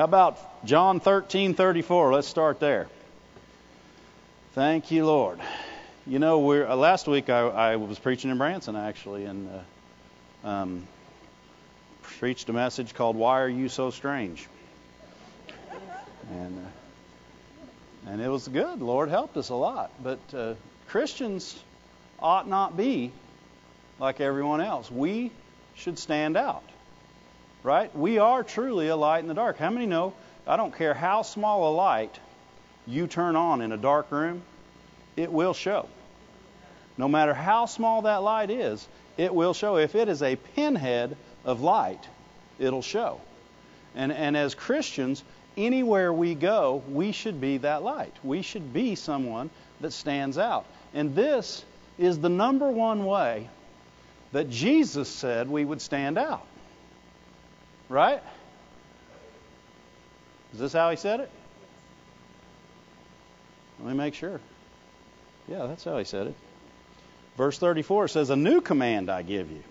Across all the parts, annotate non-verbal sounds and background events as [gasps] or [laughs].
How about John 13:34? Let's start there. Thank you, Lord. You know, we're, uh, last week I, I, was preaching in Branson actually, and uh, um, preached a message called "Why Are You So Strange?" and uh, and it was good. Lord helped us a lot. But uh, Christians ought not be like everyone else. We should stand out, right? We are truly a light in the dark. How many know? I don't care how small a light you turn on in a dark room, it will show. No matter how small that light is, it will show. If it is a pinhead of light, it'll show. And, and as Christians, anywhere we go, we should be that light. We should be someone that stands out. And this is the number one way that Jesus said we would stand out. Right? Is this how he said it? Let me make sure. Yeah, that's how he said it. Verse 34 says, A new command I give you.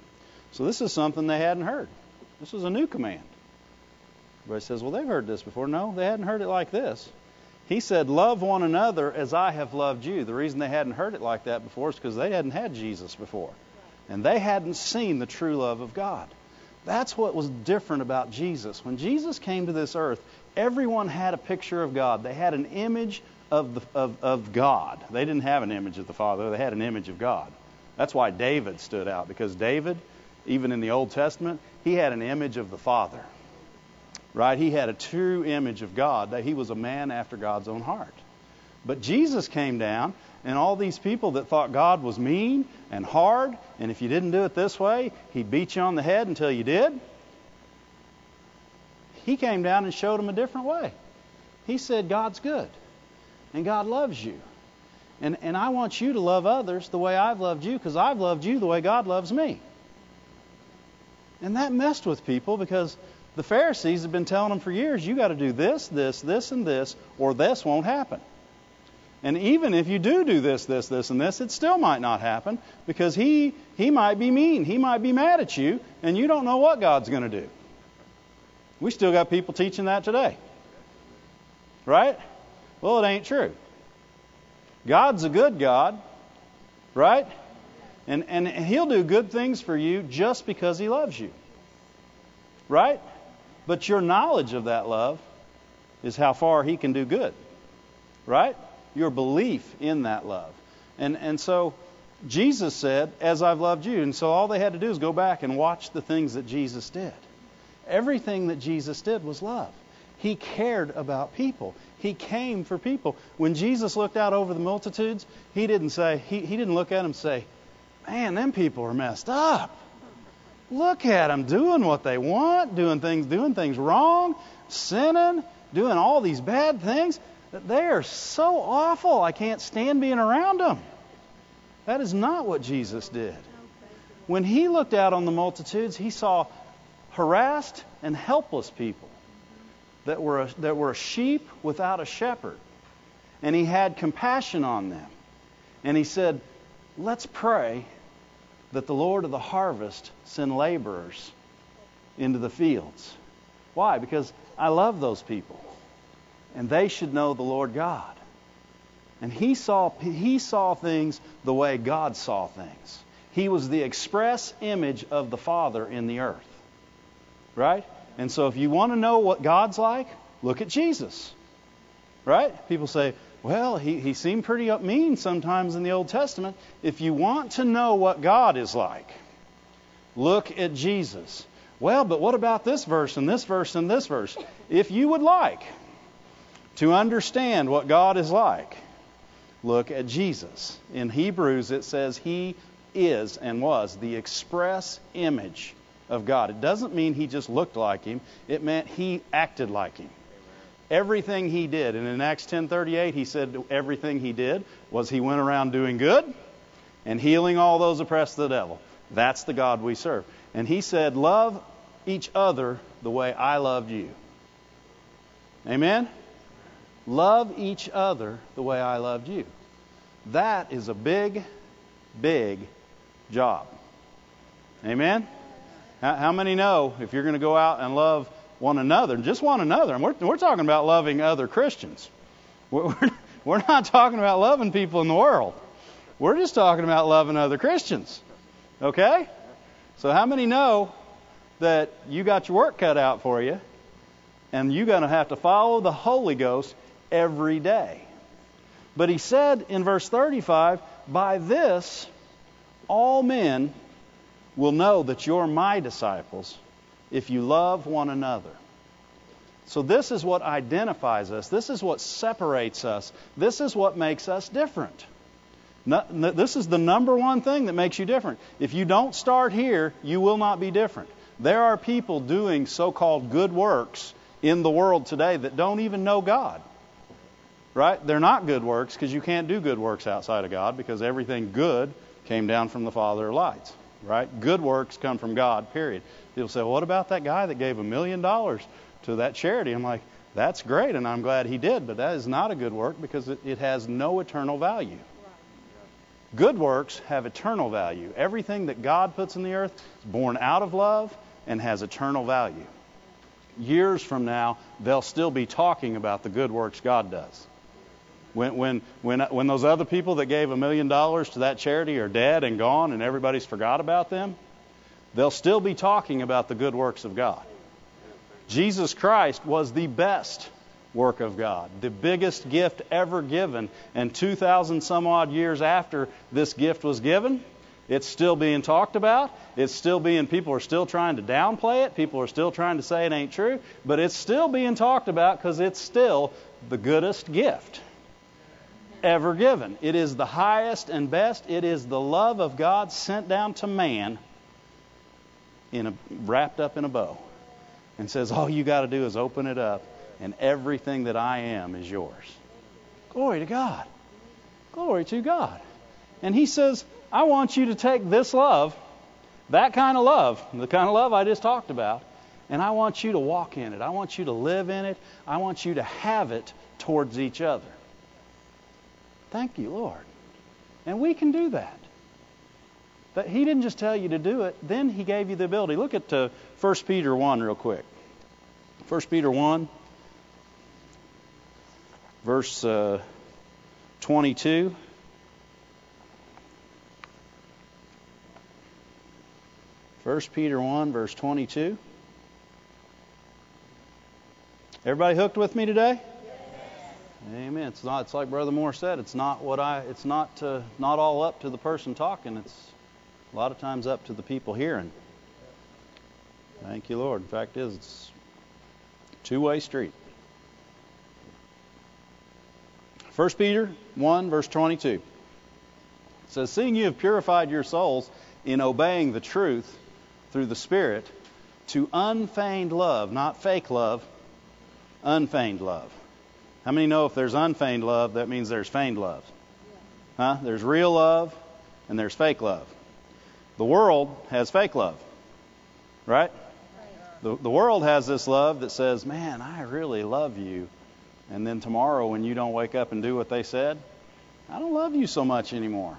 So this is something they hadn't heard. This was a new command. Everybody says, Well, they've heard this before. No, they hadn't heard it like this. He said, Love one another as I have loved you. The reason they hadn't heard it like that before is because they hadn't had Jesus before. And they hadn't seen the true love of God. That's what was different about Jesus. When Jesus came to this earth, everyone had a picture of God. They had an image of, the, of, of God. They didn't have an image of the Father, they had an image of God. That's why David stood out, because David, even in the Old Testament, he had an image of the Father. Right? He had a true image of God, that he was a man after God's own heart. But Jesus came down, and all these people that thought God was mean and hard, and if you didn't do it this way, he'd beat you on the head until you did. He came down and showed them a different way. He said, God's good, and God loves you. And, and I want you to love others the way I've loved you because I've loved you the way God loves me. And that messed with people because the Pharisees had been telling them for years, you got to do this, this, this, and this, or this won't happen. And even if you do do this, this, this, and this, it still might not happen because he, he might be mean. He might be mad at you, and you don't know what God's going to do. We still got people teaching that today. Right? Well, it ain't true. God's a good God, right? And, and He'll do good things for you just because He loves you. Right? But your knowledge of that love is how far He can do good. Right? Your belief in that love. And, and so Jesus said, As I've loved you. And so all they had to do is go back and watch the things that Jesus did. Everything that Jesus did was love. He cared about people. He came for people. When Jesus looked out over the multitudes, he didn't say, he, he didn't look at them and say, Man, them people are messed up. Look at them doing what they want, doing things, doing things wrong, sinning, doing all these bad things. They are so awful. I can't stand being around them. That is not what Jesus did. When he looked out on the multitudes, he saw harassed and helpless people that were a, that were a sheep without a shepherd. And he had compassion on them. And he said, Let's pray that the Lord of the harvest send laborers into the fields. Why? Because I love those people. And they should know the Lord God. And he saw, he saw things the way God saw things. He was the express image of the Father in the earth. Right? And so if you want to know what God's like, look at Jesus. Right? People say, well, he, he seemed pretty mean sometimes in the Old Testament. If you want to know what God is like, look at Jesus. Well, but what about this verse and this verse and this verse? If you would like to understand what God is like, look at Jesus. In Hebrews, it says he is and was the express image of God. It doesn't mean he just looked like him, it meant he acted like him. Everything he did, and in Acts 10:38 he said everything he did was he went around doing good and healing all those oppressed of the devil. That's the God we serve. And he said, "Love each other the way I loved you." Amen. Love each other the way I loved you. That is a big, big job. Amen? How, many know if you're going to go out and love one another, just one another. And we're, we're talking about loving other Christians. We're, we're not talking about loving people in the world. We're just talking about loving other Christians. Okay? So, how many know that you got your work cut out for you and you're going to have to follow the Holy Ghost every day? But he said in verse 35, By this all men will know that you're my disciples if you love one another. So, this is what identifies us. This is what separates us. This is what makes us different. This is the number one thing that makes you different. If you don't start here, you will not be different. There are people doing so called good works in the world today that don't even know God. Right? They're not good works because you can't do good works outside of God because everything good came down from the Father of lights. Right? Good works come from God, period. People say, well, what about that guy that gave a million dollars to that charity? I'm like, that's great, and I'm glad he did, but that is not a good work because it, it has no eternal value. Good works have eternal value. Everything that God puts in the earth is born out of love and has eternal value. Years from now, they'll still be talking about the good works God does. When, when, when, when those other people that gave a million dollars to that charity are dead and gone and everybody's forgot about them, they'll still be talking about the good works of God. Jesus Christ was the best work of God, the biggest gift ever given. And 2,000 some odd years after this gift was given, it's still being talked about. It's still being, people are still trying to downplay it. People are still trying to say it ain't true. But it's still being talked about because it's still the goodest gift ever given. It is the highest and best. It is the love of God sent down to man in a, wrapped up in a bow and says, All you got to do is open it up, and everything that I am is yours. Glory to God. Glory to God. And He says, I want you to take this love, that kind of love, the kind of love I just talked about, and I want you to walk in it. I want you to live in it. I want you to have it towards each other. Thank you, Lord. And we can do that. But he didn't just tell you to do it, then he gave you the ability. Look at uh, 1 Peter 1 real quick. 1 Peter 1, verse uh, 22. First Peter 1, verse 22. Everybody hooked with me today? Amen. It's not. It's like Brother Moore said. It's not what I. It's not. Uh, not all up to the person talking. It's a lot of times up to the people hearing. Thank you, Lord. The fact is, it's two-way street. 1 Peter 1, verse 22. It says, Seeing you have purified your souls in obeying the truth through the Spirit to unfeigned love, not fake love, unfeigned love. How many know if there's unfeigned love, that means there's feigned love? Huh? There's real love and there's fake love. The world has fake love, right? The, the world has this love that says, man, I really love you. And then tomorrow, when you don't wake up and do what they said, I don't love you so much anymore.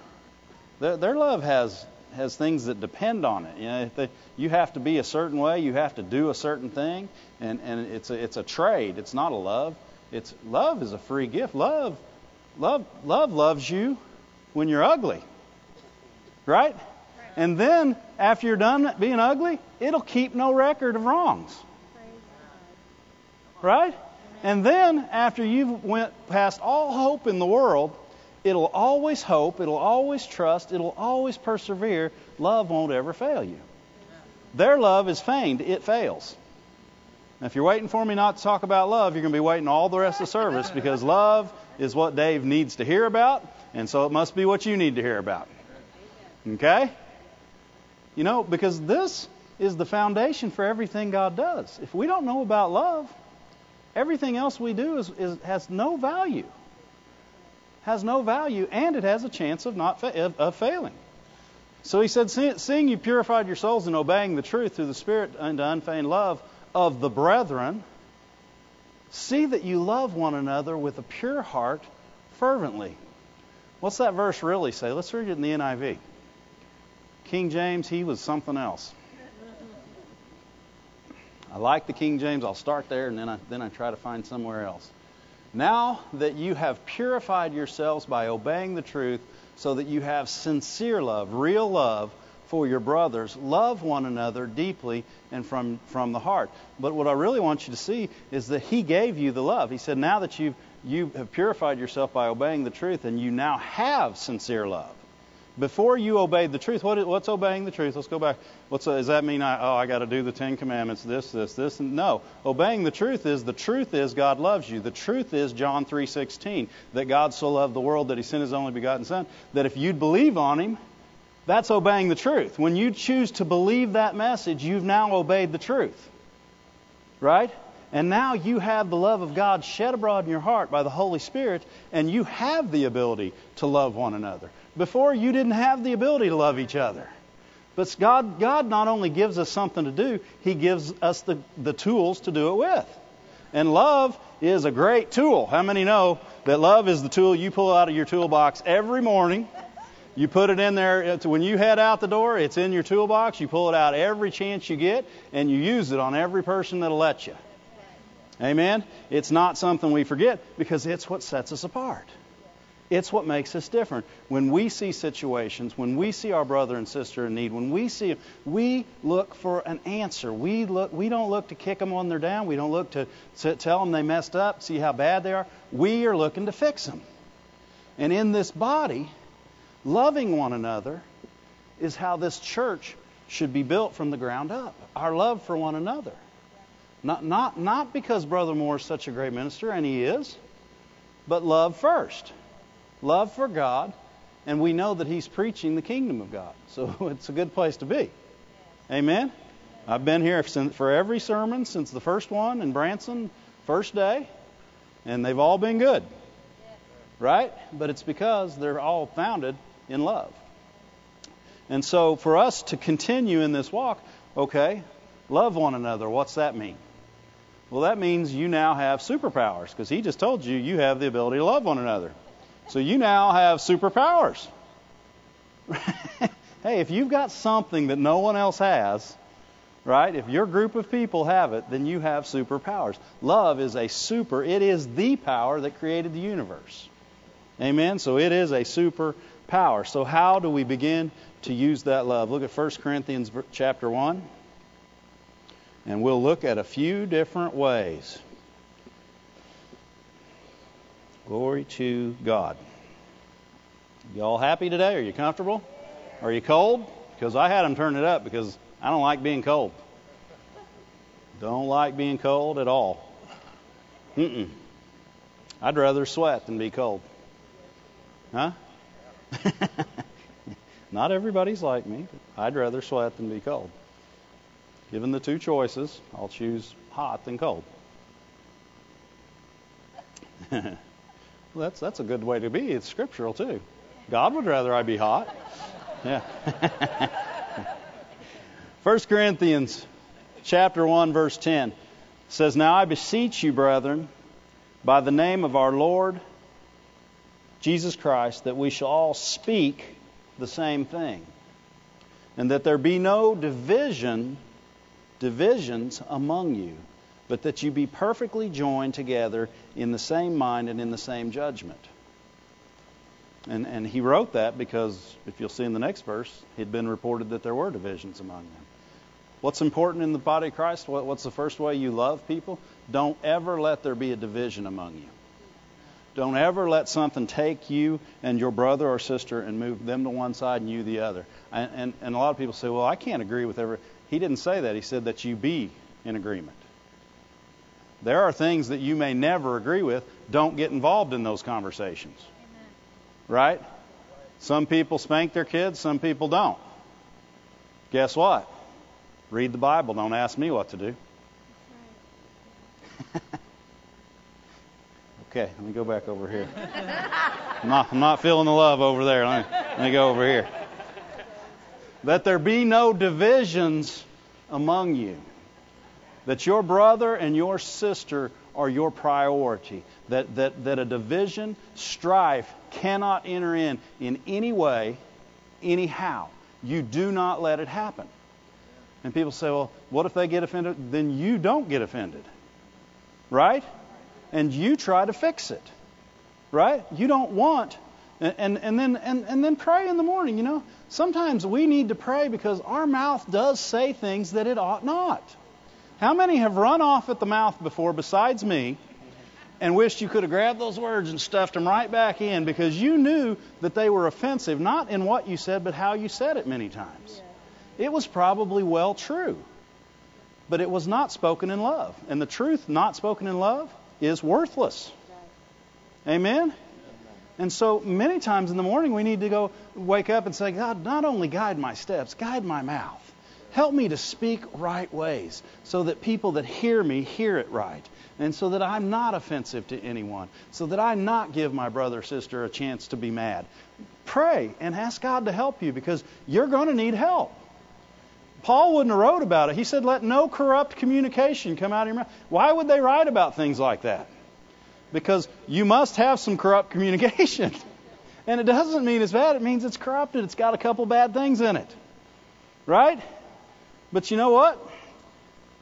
Their, their love has has things that depend on it. You know, they, you have to be a certain way, you have to do a certain thing, and and it's a it's a trade. It's not a love. It's love is a free gift. Love, love, love loves you when you're ugly, right? And then after you're done being ugly, it'll keep no record of wrongs. Right? And then after you've went past all hope in the world, it'll always hope, it'll always trust, it'll always persevere. Love won't ever fail you. Their love is feigned, it fails. Now, if you're waiting for me not to talk about love, you're going to be waiting all the rest of the service because love is what Dave needs to hear about, and so it must be what you need to hear about. Okay? You know, because this is the foundation for everything God does. If we don't know about love, everything else we do is, is has no value. Has no value, and it has a chance of not fa- of failing. So he said, "Seeing you purified your souls in obeying the truth through the Spirit unto unfeigned love of the brethren, see that you love one another with a pure heart fervently." What's that verse really say? Let's read it in the NIV. King James, he was something else. I like the King James. I'll start there and then I, then I try to find somewhere else. Now that you have purified yourselves by obeying the truth, so that you have sincere love, real love for your brothers, love one another deeply and from, from the heart. But what I really want you to see is that He gave you the love. He said, Now that you've, you have purified yourself by obeying the truth, and you now have sincere love before you obeyed the truth, what, what's obeying the truth? Let's go back. What's, does that mean? I, oh, I got to do the Ten Commandments, this, this, this? No. Obeying the truth is the truth is God loves you. The truth is John 3:16 that God so loved the world that He sent His only begotten Son. That if you'd believe on Him, that's obeying the truth. When you choose to believe that message, you've now obeyed the truth. Right? And now you have the love of God shed abroad in your heart by the Holy Spirit, and you have the ability to love one another. Before, you didn't have the ability to love each other. But God, God not only gives us something to do, He gives us the, the tools to do it with. And love is a great tool. How many know that love is the tool you pull out of your toolbox every morning? You put it in there when you head out the door, it's in your toolbox. You pull it out every chance you get, and you use it on every person that'll let you. Amen? It's not something we forget because it's what sets us apart. It's what makes us different. When we see situations, when we see our brother and sister in need, when we see we look for an answer. We look. We don't look to kick them when they're down. We don't look to, to tell them they messed up, see how bad they are. We are looking to fix them. And in this body, loving one another is how this church should be built from the ground up. Our love for one another. Not, not, not because Brother Moore is such a great minister, and he is, but love first love for God, and we know that he's preaching the kingdom of God. So [laughs] it's a good place to be. Amen. I've been here for every sermon since the first one in Branson, first day, and they've all been good. Right? But it's because they're all founded in love. And so for us to continue in this walk, okay, love one another. What's that mean? Well, that means you now have superpowers because he just told you you have the ability to love one another. So you now have superpowers. [laughs] hey, if you've got something that no one else has, right? If your group of people have it, then you have superpowers. Love is a super, it is the power that created the universe. Amen? So it is a super power. So how do we begin to use that love? Look at 1 Corinthians chapter 1. And we'll look at a few different ways. Glory to God. You all happy today? Are you comfortable? Are you cold? Because I had them turn it up because I don't like being cold. Don't like being cold at all. Mm-mm. I'd rather sweat than be cold. Huh? [laughs] Not everybody's like me, I'd rather sweat than be cold. Given the two choices, I'll choose hot than cold. [laughs] Well, that's that's a good way to be. It's scriptural too. God would rather I be hot. [laughs] Yeah. 1 Corinthians chapter 1 verse 10 says, "Now I beseech you, brethren, by the name of our Lord Jesus Christ, that we shall all speak the same thing, and that there be no division divisions among you." but that you be perfectly joined together in the same mind and in the same judgment. And, and he wrote that because, if you'll see in the next verse, it had been reported that there were divisions among them. What's important in the body of Christ? What, what's the first way you love people? Don't ever let there be a division among you. Don't ever let something take you and your brother or sister and move them to one side and you the other. And, and, and a lot of people say, well, I can't agree with every. He didn't say that. He said that you be in agreement. There are things that you may never agree with. Don't get involved in those conversations. Amen. Right? Some people spank their kids, some people don't. Guess what? Read the Bible. Don't ask me what to do. [laughs] okay, let me go back over here. I'm not, I'm not feeling the love over there. Let me, let me go over here. That there be no divisions among you that your brother and your sister are your priority, that, that, that a division, strife cannot enter in in any way, anyhow. You do not let it happen. And people say, well, what if they get offended? Then you don't get offended. Right? And you try to fix it. Right? You don't want and, and, and then and, and then pray in the morning, you know. Sometimes we need to pray because our mouth does say things that it ought not. How many have run off at the mouth before besides me and wished you could have grabbed those words and stuffed them right back in because you knew that they were offensive, not in what you said, but how you said it many times? It was probably well true, but it was not spoken in love. And the truth not spoken in love is worthless. Amen? And so many times in the morning we need to go wake up and say, God, not only guide my steps, guide my mouth. Help me to speak right ways so that people that hear me hear it right. And so that I'm not offensive to anyone. So that I not give my brother or sister a chance to be mad. Pray and ask God to help you because you're going to need help. Paul wouldn't have wrote about it. He said, let no corrupt communication come out of your mouth. Why would they write about things like that? because you must have some corrupt [laughs] communication. and it doesn't mean it's bad, it means it's corrupted. It's got a couple bad things in it. Right? But you know what?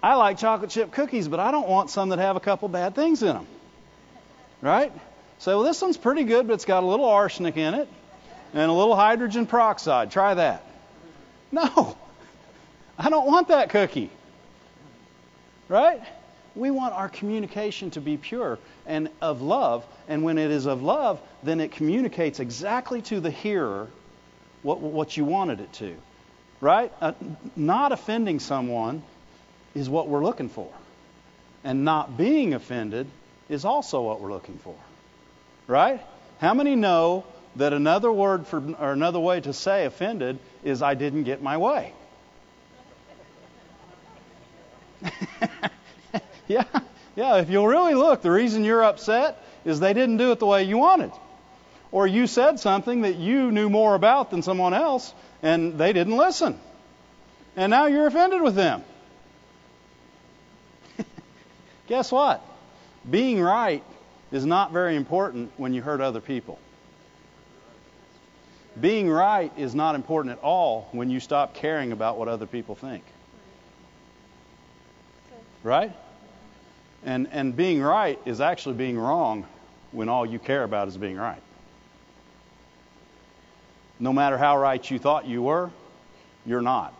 I like chocolate chip cookies, but I don't want some that have a couple bad things in them. Right? So well, this one's pretty good, but it's got a little arsenic in it and a little hydrogen peroxide. Try that. No. I don't want that cookie. Right? We want our communication to be pure and of love. And when it is of love, then it communicates exactly to the hearer what, what you wanted it to. Right? Uh, not offending someone is what we're looking for. And not being offended is also what we're looking for. Right? How many know that another word for or another way to say offended is I didn't get my way? [laughs] yeah, yeah, if you'll really look, the reason you're upset is they didn't do it the way you wanted. Or you said something that you knew more about than someone else and they didn't listen. And now you're offended with them. [laughs] Guess what? Being right is not very important when you hurt other people. Being right is not important at all when you stop caring about what other people think. Right? And, and being right is actually being wrong when all you care about is being right. No matter how right you thought you were, you're not.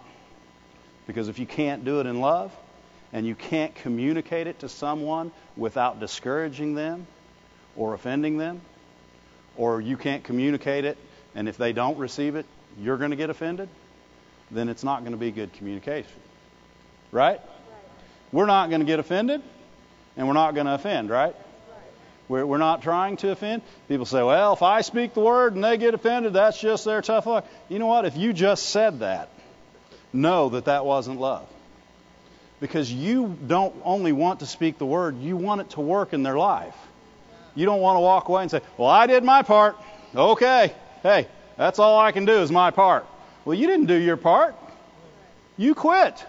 Because if you can't do it in love and you can't communicate it to someone without discouraging them or offending them, or you can't communicate it and if they don't receive it, you're going to get offended, then it's not going to be good communication. Right? We're not going to get offended and we're not going to offend, right? We're, we're not trying to offend. People say, well, if I speak the word and they get offended, that's just their tough luck. You know what? If you just said that, know that that wasn't love. Because you don't only want to speak the word, you want it to work in their life. You don't want to walk away and say, well, I did my part. Okay. Hey, that's all I can do is my part. Well, you didn't do your part. You quit.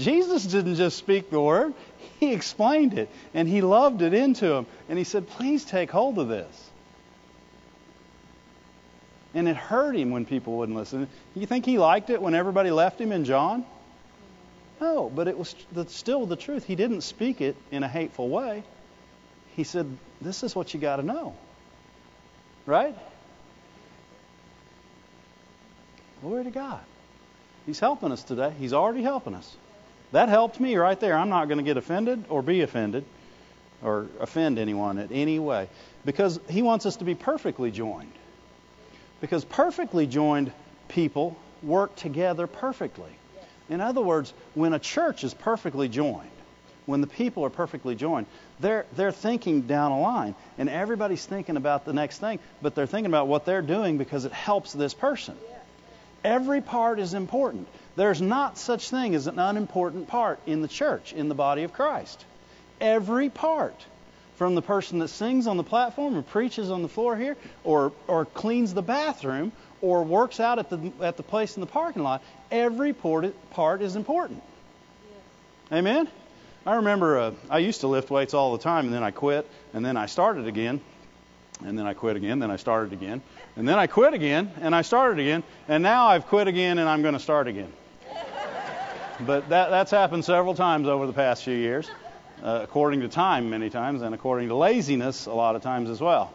Jesus didn't just speak the word, he explained it and he loved it into him. And he said, Please take hold of this. And it hurt him when people wouldn't listen. You think he liked it when everybody left him in John? No, but it was still the truth. He didn't speak it in a hateful way. He said, This is what you got to know. Right? Glory to God. He's helping us today. He's already helping us. That helped me right there. I'm not going to get offended or be offended or offend anyone in any way because he wants us to be perfectly joined. Because perfectly joined people work together perfectly. In other words, when a church is perfectly joined, when the people are perfectly joined, they're they're thinking down a line, and everybody's thinking about the next thing, but they're thinking about what they're doing because it helps this person. Every part is important. There's not such thing as an unimportant part in the church, in the body of Christ. Every part. From the person that sings on the platform or preaches on the floor here, or, or cleans the bathroom, or works out at the, at the place in the parking lot, every part, part is important. Yes. Amen? I remember uh, I used to lift weights all the time, and then I quit, and then I started again. And then I quit again, then I started again. And then I quit again, and I started again. And now I've quit again, and I'm going to start again. but that, that's happened several times over the past few years, uh, according to time many times, and according to laziness a lot of times as well.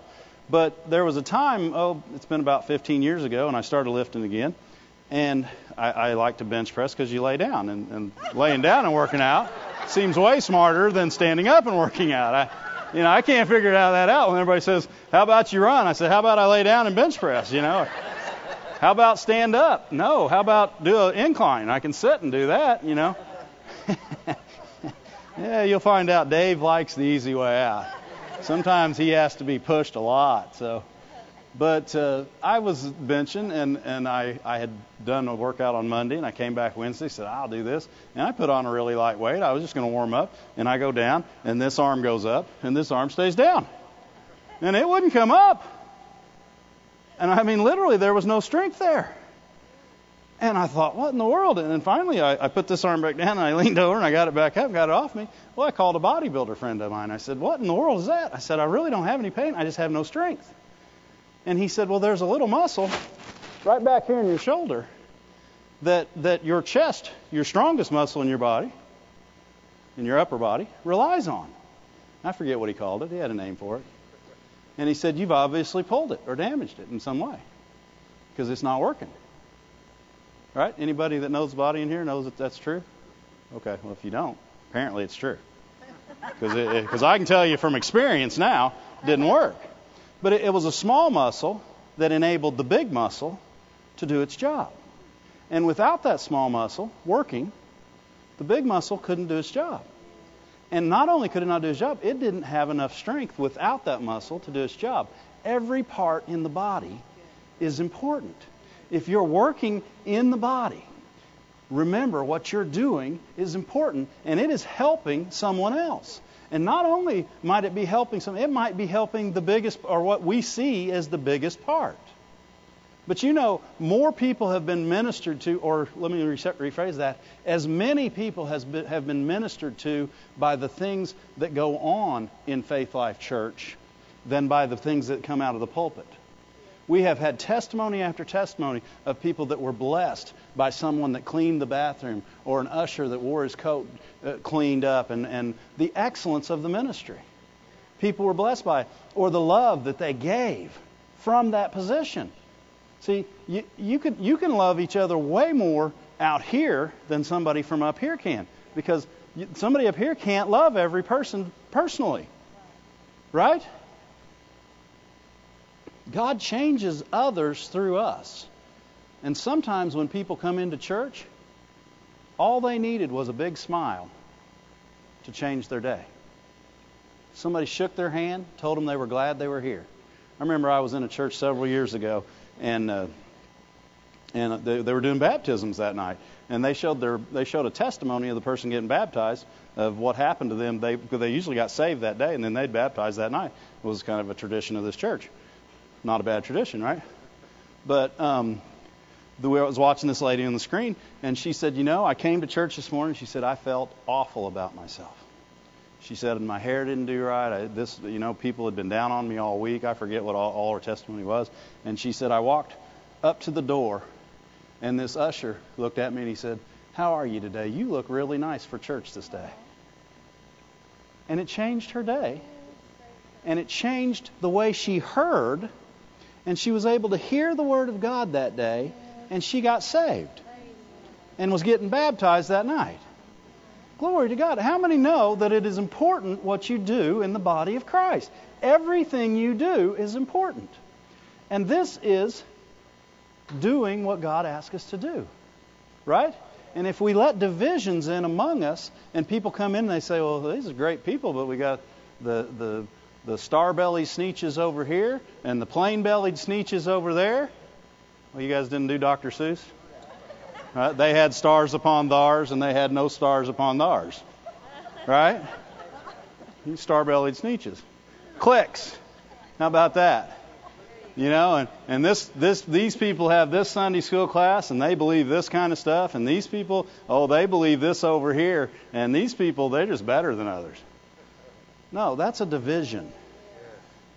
But there was a time, oh, it's been about 15 years ago, and I started lifting again. And I, I like to bench press because you lay down, and, and laying down and working out seems way smarter than standing up and working out. I, you know, I can't figure out that out when everybody says, "How about you run?" I said, "How about I lay down and bench press?" You know, how about stand up? No, how about do an incline? I can sit and do that. You know. [laughs] yeah, you'll find out Dave likes the easy way out. Sometimes he has to be pushed a lot, so. But uh, I was benching, and, and I, I had done a workout on Monday, and I came back Wednesday, said, I'll do this. And I put on a really light weight. I was just going to warm up, and I go down, and this arm goes up, and this arm stays down. And it wouldn't come up. And I mean, literally, there was no strength there. And I thought, what in the world? And then finally, I, I put this arm back down, and I leaned over, and I got it back up, got it off me. Well, I called a bodybuilder friend of mine. I said, what in the world is that? I said, I really don't have any pain. I just have no strength. And he said, Well, there's a little muscle right back here in your shoulder that, that your chest, your strongest muscle in your body, in your upper body, relies on. I forget what he called it. He had a name for it. And he said, You've obviously pulled it or damaged it in some way because it's not working. Right? Anybody that knows the body in here knows that that's true? Okay, well, if you don't, apparently it's true. Because I can tell you from experience now, it didn't work. But it, was a small muscle that enabled the big muscle to do its job. And without that small muscle working, the big muscle couldn't do its job. And not only could it not do its job, it didn't have enough strength without that muscle to do its job. Every part in the body is important. If you're working in the body, remember what you're doing is important and it is helping someone else. And not only might it be helping some, it might be helping the biggest, or what we see as the biggest part. But you know, more people have been ministered to, or let me rephrase that, as many people has been, have been ministered to by the things that go on in Faith Life Church than by the things that come out of the pulpit. We have had testimony after testimony of people that were blessed by someone that cleaned the bathroom or an usher that wore his coat uh, cleaned up and, and the excellence of the ministry. People were blessed by it. Or the love that they gave from that position. See, you, you, could, you can love each other way more out here than somebody from up here can. Because somebody up here can't love every person personally. Right? God changes others through us. And sometimes when people come into church, all they needed was a big smile to change their day. Somebody shook their hand, told them they were glad they were here. I remember I was in a church several years ago, and uh, and they, they were doing baptisms that night, and they showed their they showed a testimony of the person getting baptized of what happened to them. They they usually got saved that day, and then they'd baptized that night. It was kind of a tradition of this church. Not a bad tradition, right? But um, the way I was watching this lady on the screen, and she said, "You know, I came to church this morning." She said, "I felt awful about myself." She said, "My hair didn't do right. I, this, you know, people had been down on me all week. I forget what all, all her testimony was." And she said, "I walked up to the door, and this usher looked at me and he said, "How are you today? You look really nice for church this day." And it changed her day, and it changed the way she heard and she was able to hear the Word of God that day, and she got saved and was getting baptized that night. Glory to God. How many know that it is important what you do in the body of Christ? Everything you do is important. And this is doing what God asks us to do. Right? And if we let divisions in among us, and people come in and they say, well, these are great people, but we got the, the the star-bellied sneetches over here and the plain-bellied sneetches over there. Well, you guys didn't do Dr. Seuss? Right? They had stars upon theirs and they had no stars upon theirs. Right? Star-bellied sneetches. Cliques. How about that? You know, and, and this, this, these people have this Sunday school class and they believe this kind of stuff, and these people, oh, they believe this over here, and these people, they're just better than others. No, that's a division.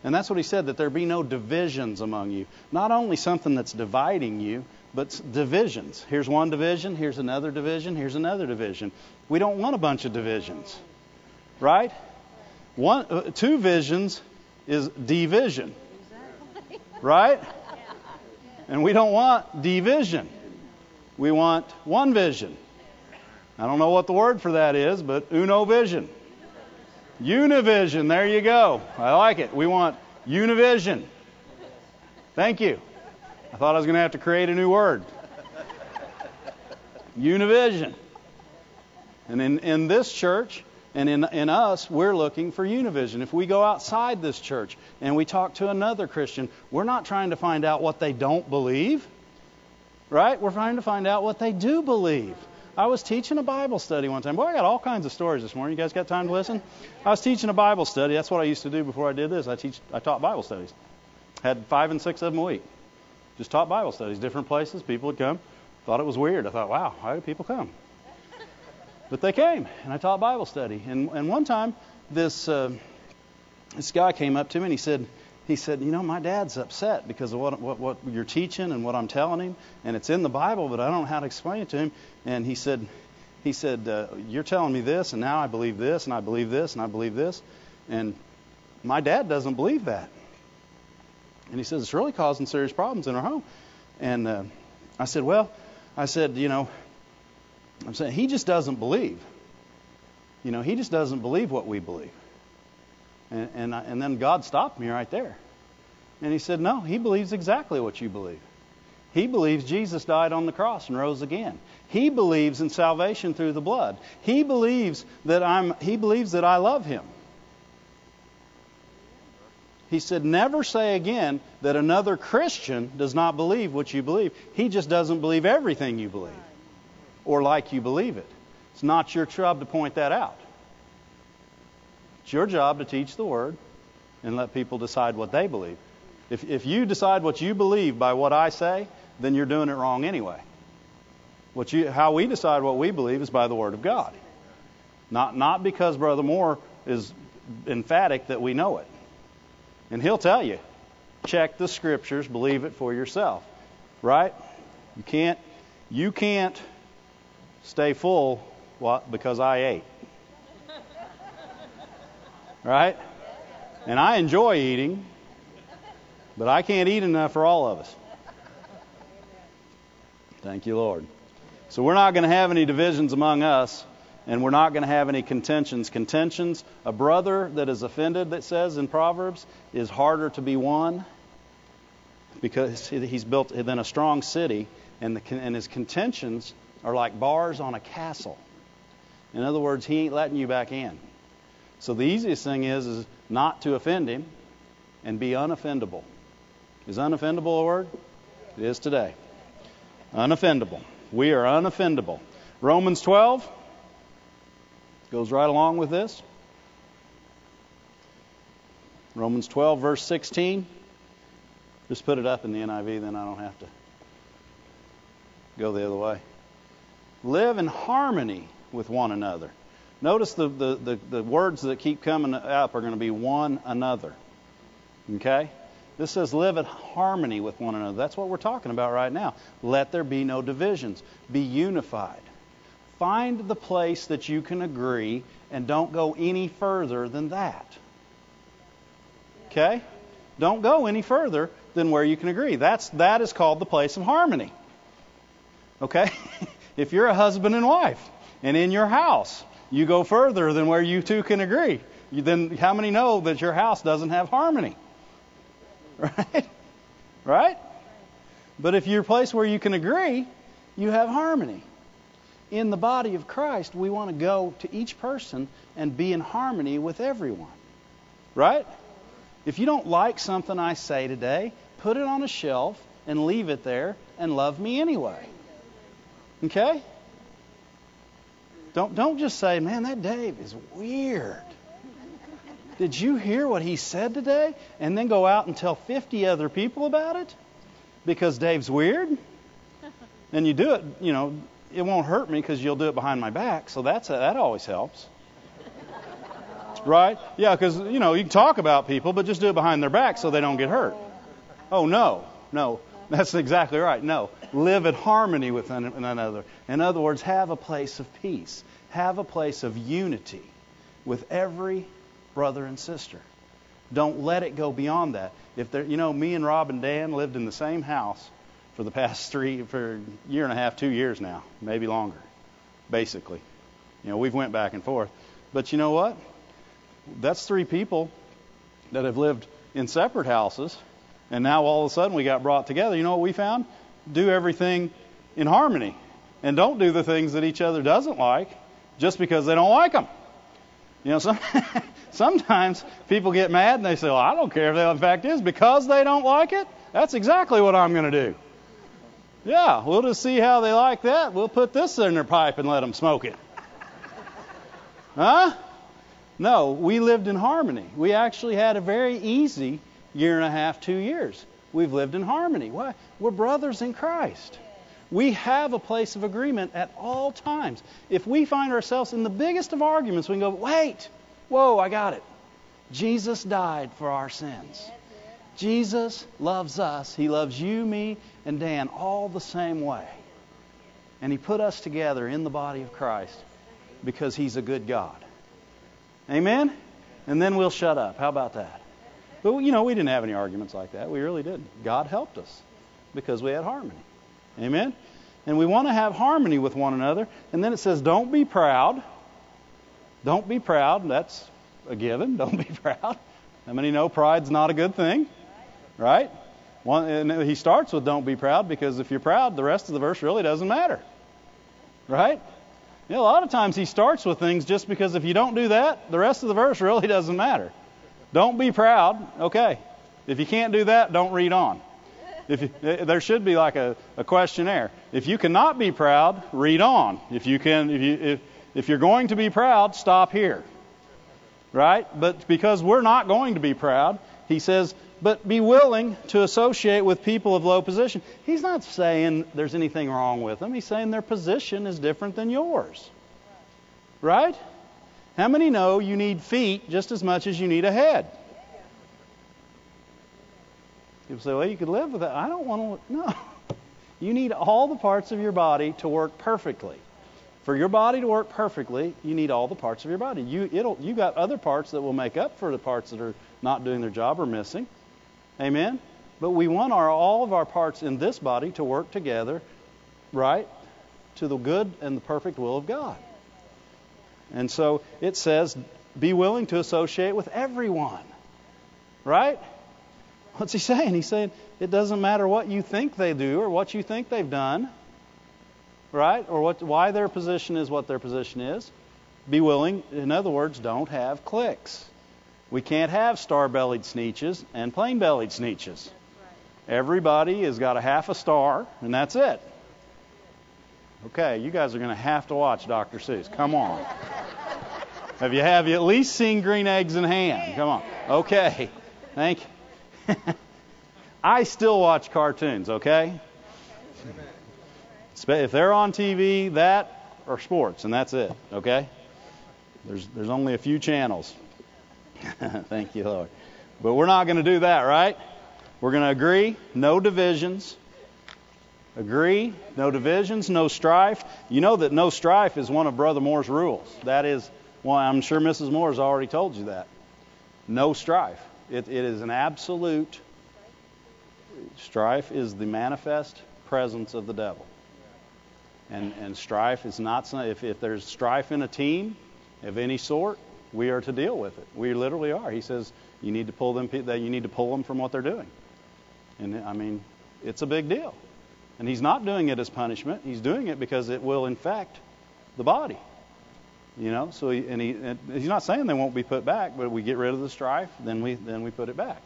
And that's what he said, that there be no divisions among you. Not only something that's dividing you, but divisions. Here's one division, here's another division, here's another division. We don't want a bunch of divisions, right? One, uh, two visions is division, right? And we don't want division. We want one vision. I don't know what the word for that is, but uno vision. Univision, there you go. I like it. We want univision. Thank you. I thought I was going to have to create a new word. Univision. And in, in this church and in, in us, we're looking for univision. If we go outside this church and we talk to another Christian, we're not trying to find out what they don't believe, right? We're trying to find out what they do believe. I was teaching a Bible study one time. Boy, I got all kinds of stories this morning. You guys got time to listen? I was teaching a Bible study. That's what I used to do before I did this. I teach I taught Bible studies. Had five and six of them a week. Just taught Bible studies, different places. People would come. Thought it was weird. I thought, wow, why do people come? But they came, and I taught Bible study. And, and one time, this uh, this guy came up to me and he said, he said, you know, my dad's upset because of what, what, what you're teaching and what I'm telling him, and it's in the Bible, but I don't know how to explain it to him. And he said, he said, uh, you're telling me this, and now I believe this, and I believe this, and I believe this, and my dad doesn't believe that. And he says it's really causing serious problems in our home. And uh, I said, well, I said, you know, I'm saying he just doesn't believe. You know, he just doesn't believe what we believe. And, and, I, and then God stopped me right there. And he said, No, he believes exactly what you believe. He believes Jesus died on the cross and rose again. He believes in salvation through the blood. He believes that I'm he believes that I love him. He said, Never say again that another Christian does not believe what you believe. He just doesn't believe everything you believe or like you believe it. It's not your job to point that out. It's your job to teach the Word and let people decide what they believe. If, if you decide what you believe by what I say, then you're doing it wrong anyway. What you, how we decide what we believe is by the Word of God. Not, not because Brother Moore is emphatic that we know it. And he'll tell you, check the scriptures, believe it for yourself. Right? You can't you can't stay full because I ate. Right? And I enjoy eating, but I can't eat enough for all of us. Thank you, Lord. So we're not going to have any divisions among us, and we're not going to have any contentions. Contentions, a brother that is offended, that says in Proverbs, is harder to be won because he's built than a strong city, and, the, and his contentions are like bars on a castle. In other words, he ain't letting you back in. So the easiest thing is is not to offend him and be unoffendable. Is unoffendable a word? It is today. Unoffendable. We are unoffendable. Romans 12 goes right along with this. Romans 12, verse 16. Just put it up in the NIV, then I don't have to go the other way. Live in harmony with one another. Notice the, the, the, the words that keep coming up are going to be one another. Okay? This says live in harmony with one another. That's what we're talking about right now. Let there be no divisions. Be unified. Find the place that you can agree and don't go any further than that. Okay? Don't go any further than where you can agree. That's that is called the place of harmony. Okay? [laughs] if you're a husband and wife and in your house you go further than where you two can agree, then how many know that your house doesn't have harmony? [laughs] Right? Right? But if you're a place where you can agree, you have harmony. In the body of Christ, we want to go to each person and be in harmony with everyone. Right? If you don't like something I say today, put it on a shelf and leave it there and love me anyway. Okay? Don't don't just say, "Man, that Dave is weird." Did you hear what he said today? And then go out and tell 50 other people about it because Dave's weird? And you do it, you know, it won't hurt me because you'll do it behind my back, so that's that always helps. Right? Yeah, because, you know, you can talk about people, but just do it behind their back so they don't get hurt. Oh, no. No. That's exactly right. No. Live in harmony with one another. In other words, have a place of peace. Have a place of unity with every brother and sister. Don't let it go beyond that. If there, you know, me and Rob and Dan lived in the same house for the past three, for a year and a half, two years now, maybe longer, basically. You know, we've went back and forth. But you know what? That's three people that have lived in separate houses, and now all of a sudden we got brought together. You know what we found? Do everything in harmony, and don't do the things that each other doesn't like just because they don't like them. You know, some, [laughs] sometimes people get mad and they say, "Well, I don't care if they." In fact, is because they don't like it. That's exactly what I'm going to do. Yeah, we'll just see how they like that. We'll put this in their pipe and let them smoke it. Huh? No, we lived in harmony. We actually had a very easy year and a half, two years. We've lived in harmony. Why? We're brothers in Christ. We have a place of agreement at all times. If we find ourselves in the biggest of arguments, we can go, wait, whoa, I got it. Jesus died for our sins. Jesus loves us. He loves you, me, and Dan all the same way. And He put us together in the body of Christ because He's a good God. Amen? And then we'll shut up. How about that? But, you know, we didn't have any arguments like that. We really didn't. God helped us because we had harmony. Amen? And we want to have harmony with one another. And then it says, don't be proud. Don't be proud. That's a given. [laughs] Don't be proud. How many know pride's not a good thing? Right? One, and he starts with don't be proud because if you're proud, the rest of the verse really doesn't matter. Right? You know, a lot of times he starts with things just because if you don't do that, the rest of the verse [laughs] really doesn't matter. Don't be proud. Okay. If you can't do that, don't read on. If you, eh, there should be like a, a questionnaire. If you cannot be proud, read on. If you can, if you if if you're going to be proud, stop here. Right? But because we're not going to be proud, he says, but be willing to associate with people of low position. He's not saying there's anything wrong with them. He's saying their position is different than yours. Right? How many know you need feet just as much as you need a head? People say, well, you could live with that. I don't want to. [laughs] No. You need all the parts of your body to work perfectly. For your body to work perfectly, you need all the parts of your body. You it'll you got other parts that will make up for the parts that are not doing their job or missing. Amen? But we want our, all of our parts in this body to work together, right, to the good and the perfect will of God. And so it says, be willing to associate with everyone. Right? What's he saying? He's saying it doesn't matter what you think they do or what you think they've done, right? Or what, why their position is what their position is. Be willing, in other words, don't have cliques. We can't have star-bellied sneetches and plain-bellied sneetches. Everybody has got a half a star, and that's it. Okay, you guys are going to have to watch Dr. Seuss. Come on. have you have you at least seen Green Eggs in Ham? Come on. Okay. Thank you. [laughs] I still watch cartoons, okay? If they're on TV, that or sports, and that's it, okay? There's there's only a few channels. [laughs] Thank you, Lord. But we're not going to do that, right? We're going to agree, no divisions. Agree, no divisions, no strife. You know that no strife is one of Brother Moore's rules. That is, well, I'm sure Mrs. Moore has already told you that. No strife. It, it is an absolute. Strife is the manifest presence of the devil. And, and strife is not, if, if there's strife in a team of any sort, we are to deal with it. We literally are. He says you need to pull them that you need to pull them from what they're doing. And I mean, it's a big deal. And he's not doing it as punishment. He's doing it because it will infect the body. You know, so he, and he and he's not saying they won't be put back, but we get rid of the strife, then we then we put it back.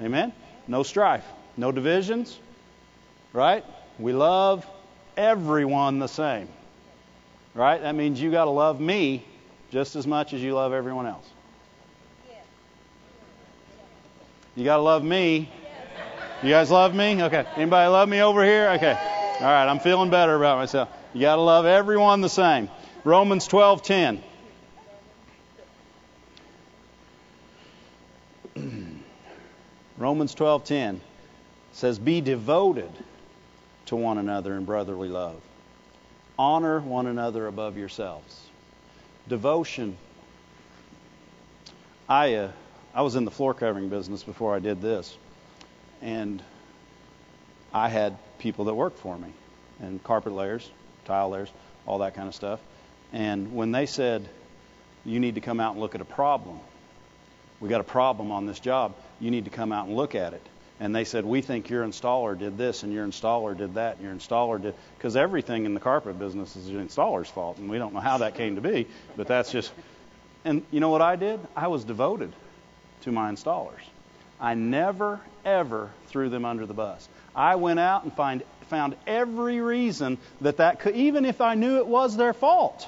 Amen. No strife, no divisions. Right? We love everyone the same. Right? That means you got to love me just as much as you love everyone else. You got to love me. You guys love me? Okay. Anybody love me over here? Okay. All right. I'm feeling better about myself. You got to love everyone the same. Romans 12:10. [clears throat] Romans 12:10 says be devoted to one another in brotherly love. Honor one another above yourselves. Devotion. I uh, I was in the floor covering business before I did this. And I had people that worked for me and carpet layers, tile layers, all that kind of stuff. And when they said, "You need to come out and look at a problem," we got a problem on this job. You need to come out and look at it. And they said, we think your installer did this and your installer did that and your installer did because everything in the carpet business is the installer's fault and we don't know how that came to be, but that's just. And you know what I did? I was devoted to my installers. I never ever threw them under the bus. I went out and find, found every reason that that could, even if I knew it was their fault.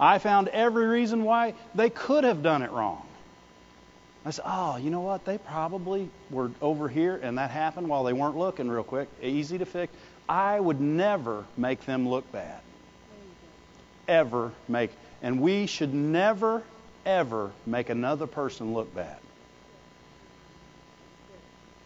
I found every reason why they could have done it wrong. I said, oh, you know what? They probably were over here and that happened while they weren't looking real quick. Easy to fix. I would never make them look bad. Ever make. And we should never, ever make another person look bad.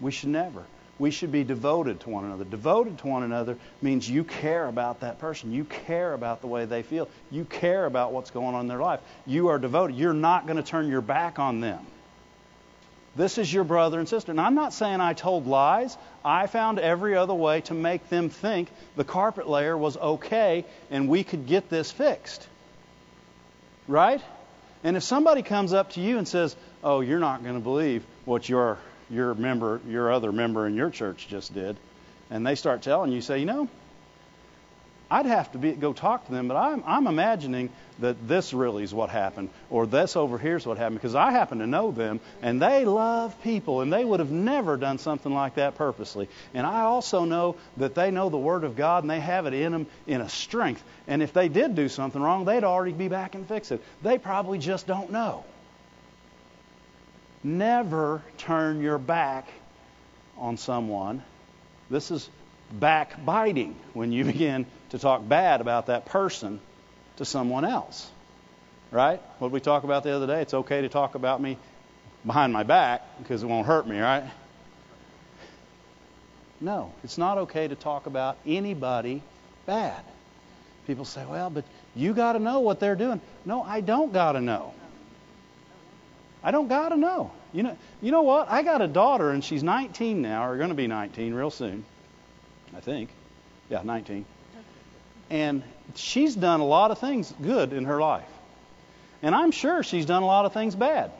We should never. We should be devoted to one another. Devoted to one another means you care about that person. You care about the way they feel. You care about what's going on in their life. You are devoted. You're not going to turn your back on them. This is your brother and sister. And I'm not saying I told lies. I found every other way to make them think the carpet layer was okay and we could get this fixed. Right? And if somebody comes up to you and says, "Oh, you're not going to believe what your your member, your other member in your church just did," and they start telling you, say, "You know, I'd have to be, go talk to them, but I'm, I'm imagining that this really is what happened, or this over here is what happened, because I happen to know them, and they love people, and they would have never done something like that purposely. And I also know that they know the Word of God, and they have it in them in a strength. And if they did do something wrong, they'd already be back and fix it. They probably just don't know. Never turn your back on someone. This is backbiting when you [laughs] begin to talk bad about that person to someone else. Right? What we talk about the other day? It's okay to talk about me behind my back because it won't hurt me, right? No, it's not okay to talk about anybody bad. People say, well, but you got to know what they're doing. No, I don't got to know. I don't got to know. You know, you know what? I got a daughter, and she's 19 now, or going to be 19 real soon, I think. Yeah, 19. And she's done a lot of things good in her life. And I'm sure she's done a lot of things bad.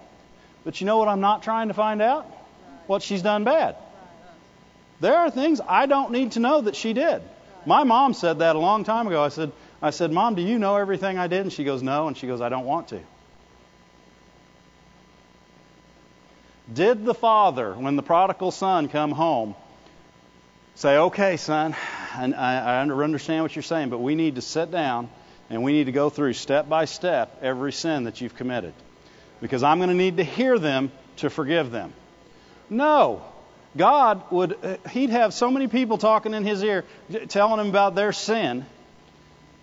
But you know what I'm not trying to find out? What she's done bad. There are things I don't need to know that she did. My mom said that a long time ago. I said, I said, Mom, do you know everything I did? And she goes, No. And she goes, I don't want to. Did the father, when the prodigal son come home, say, Okay, son, I, I understand what you're saying, but we need to sit down and we need to go through step by step every sin that you've committed. Because I'm going to need to hear them to forgive them. No. God would, uh, He'd have so many people talking in His ear, telling him about their sin.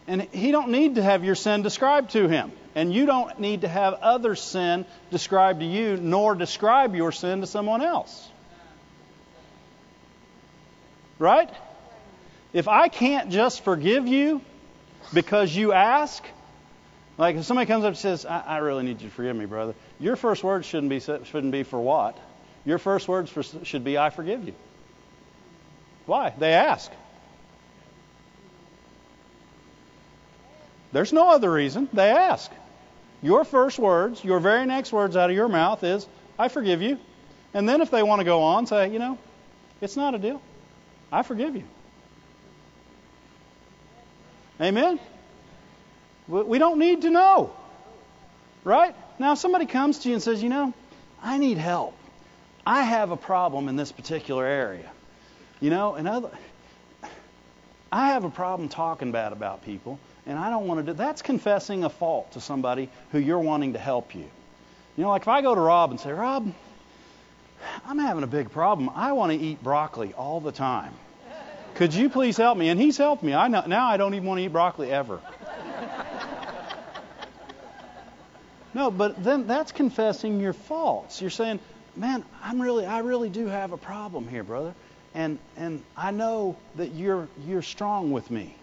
And He don't need to have your sin described to Him. And you don't need to have other sin described to you, nor describe your sin to someone else. Right? If I can't just forgive you because you ask, like if somebody comes up and says, I, I really need you to forgive me, brother, your first words shouldn't be, shouldn't be for what? Your first words for, should be, I forgive you. Why? They ask. There's no other reason. They ask. Your first words, your very next words out of your mouth is, I forgive you. And then if they want to go on, say, you know, it's not a deal. I forgive you. Amen? We don't need to know. Right? Now, if somebody comes to you and says, you know, I need help. I have a problem in this particular area. You know, and other, I have a problem talking bad about people, and I don't want to do that's confessing a fault to somebody who you're wanting to help you. You know, like if I go to Rob and say, Rob, I'm having a big problem. I want to eat broccoli all the time. Could you please help me? And he's helped me. I know, now I don't even want to eat broccoli ever. no, but then that's confessing your faults. You're saying, man, I'm really, I really do have a problem here, brother, and and I know that you're you're strong with me.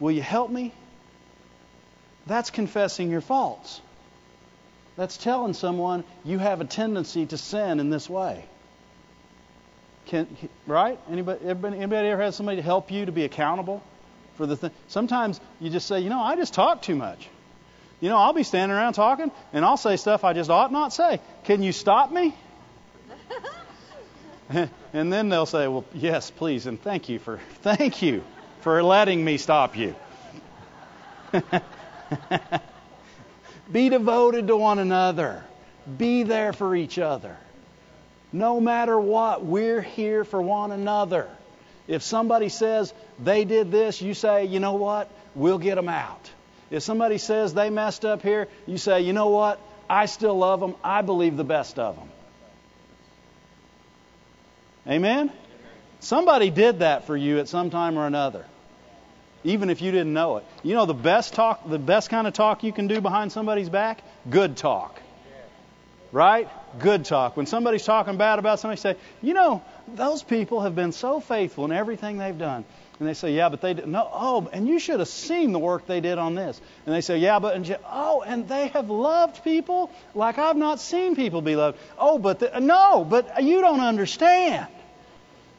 Will you help me? That's confessing your faults. That's telling someone you have a tendency to sin in this way. Can, right? Anybody, anybody ever had somebody to help you to be accountable for the thing? Sometimes you just say, you know, I just talk too much. You know, I'll be standing around talking and I'll say stuff I just ought not say. Can you stop me? [laughs] [laughs] and then they'll say, well, yes, please, and thank you for thank you for letting me stop you. [laughs] Be devoted to one another. Be there for each other. No matter what, we're here for one another. If somebody says they did this, you say, you know what? We'll get them out. If somebody says they messed up here, you say, you know what? I still love them. I believe the best of them. Amen? Somebody did that for you at some time or another even if you didn't know it. You know the best talk, the best kind of talk you can do behind somebody's back? Good talk. Right? Good talk. When somebody's talking bad about somebody, say, you know, those people have been so faithful in everything they've done. And they say, yeah, but they didn't. no. Oh, and you should have seen the work they did on this. And they say, yeah, but and oh, and they have loved people like I've not seen people be loved. Oh, but the, no, but you don't understand.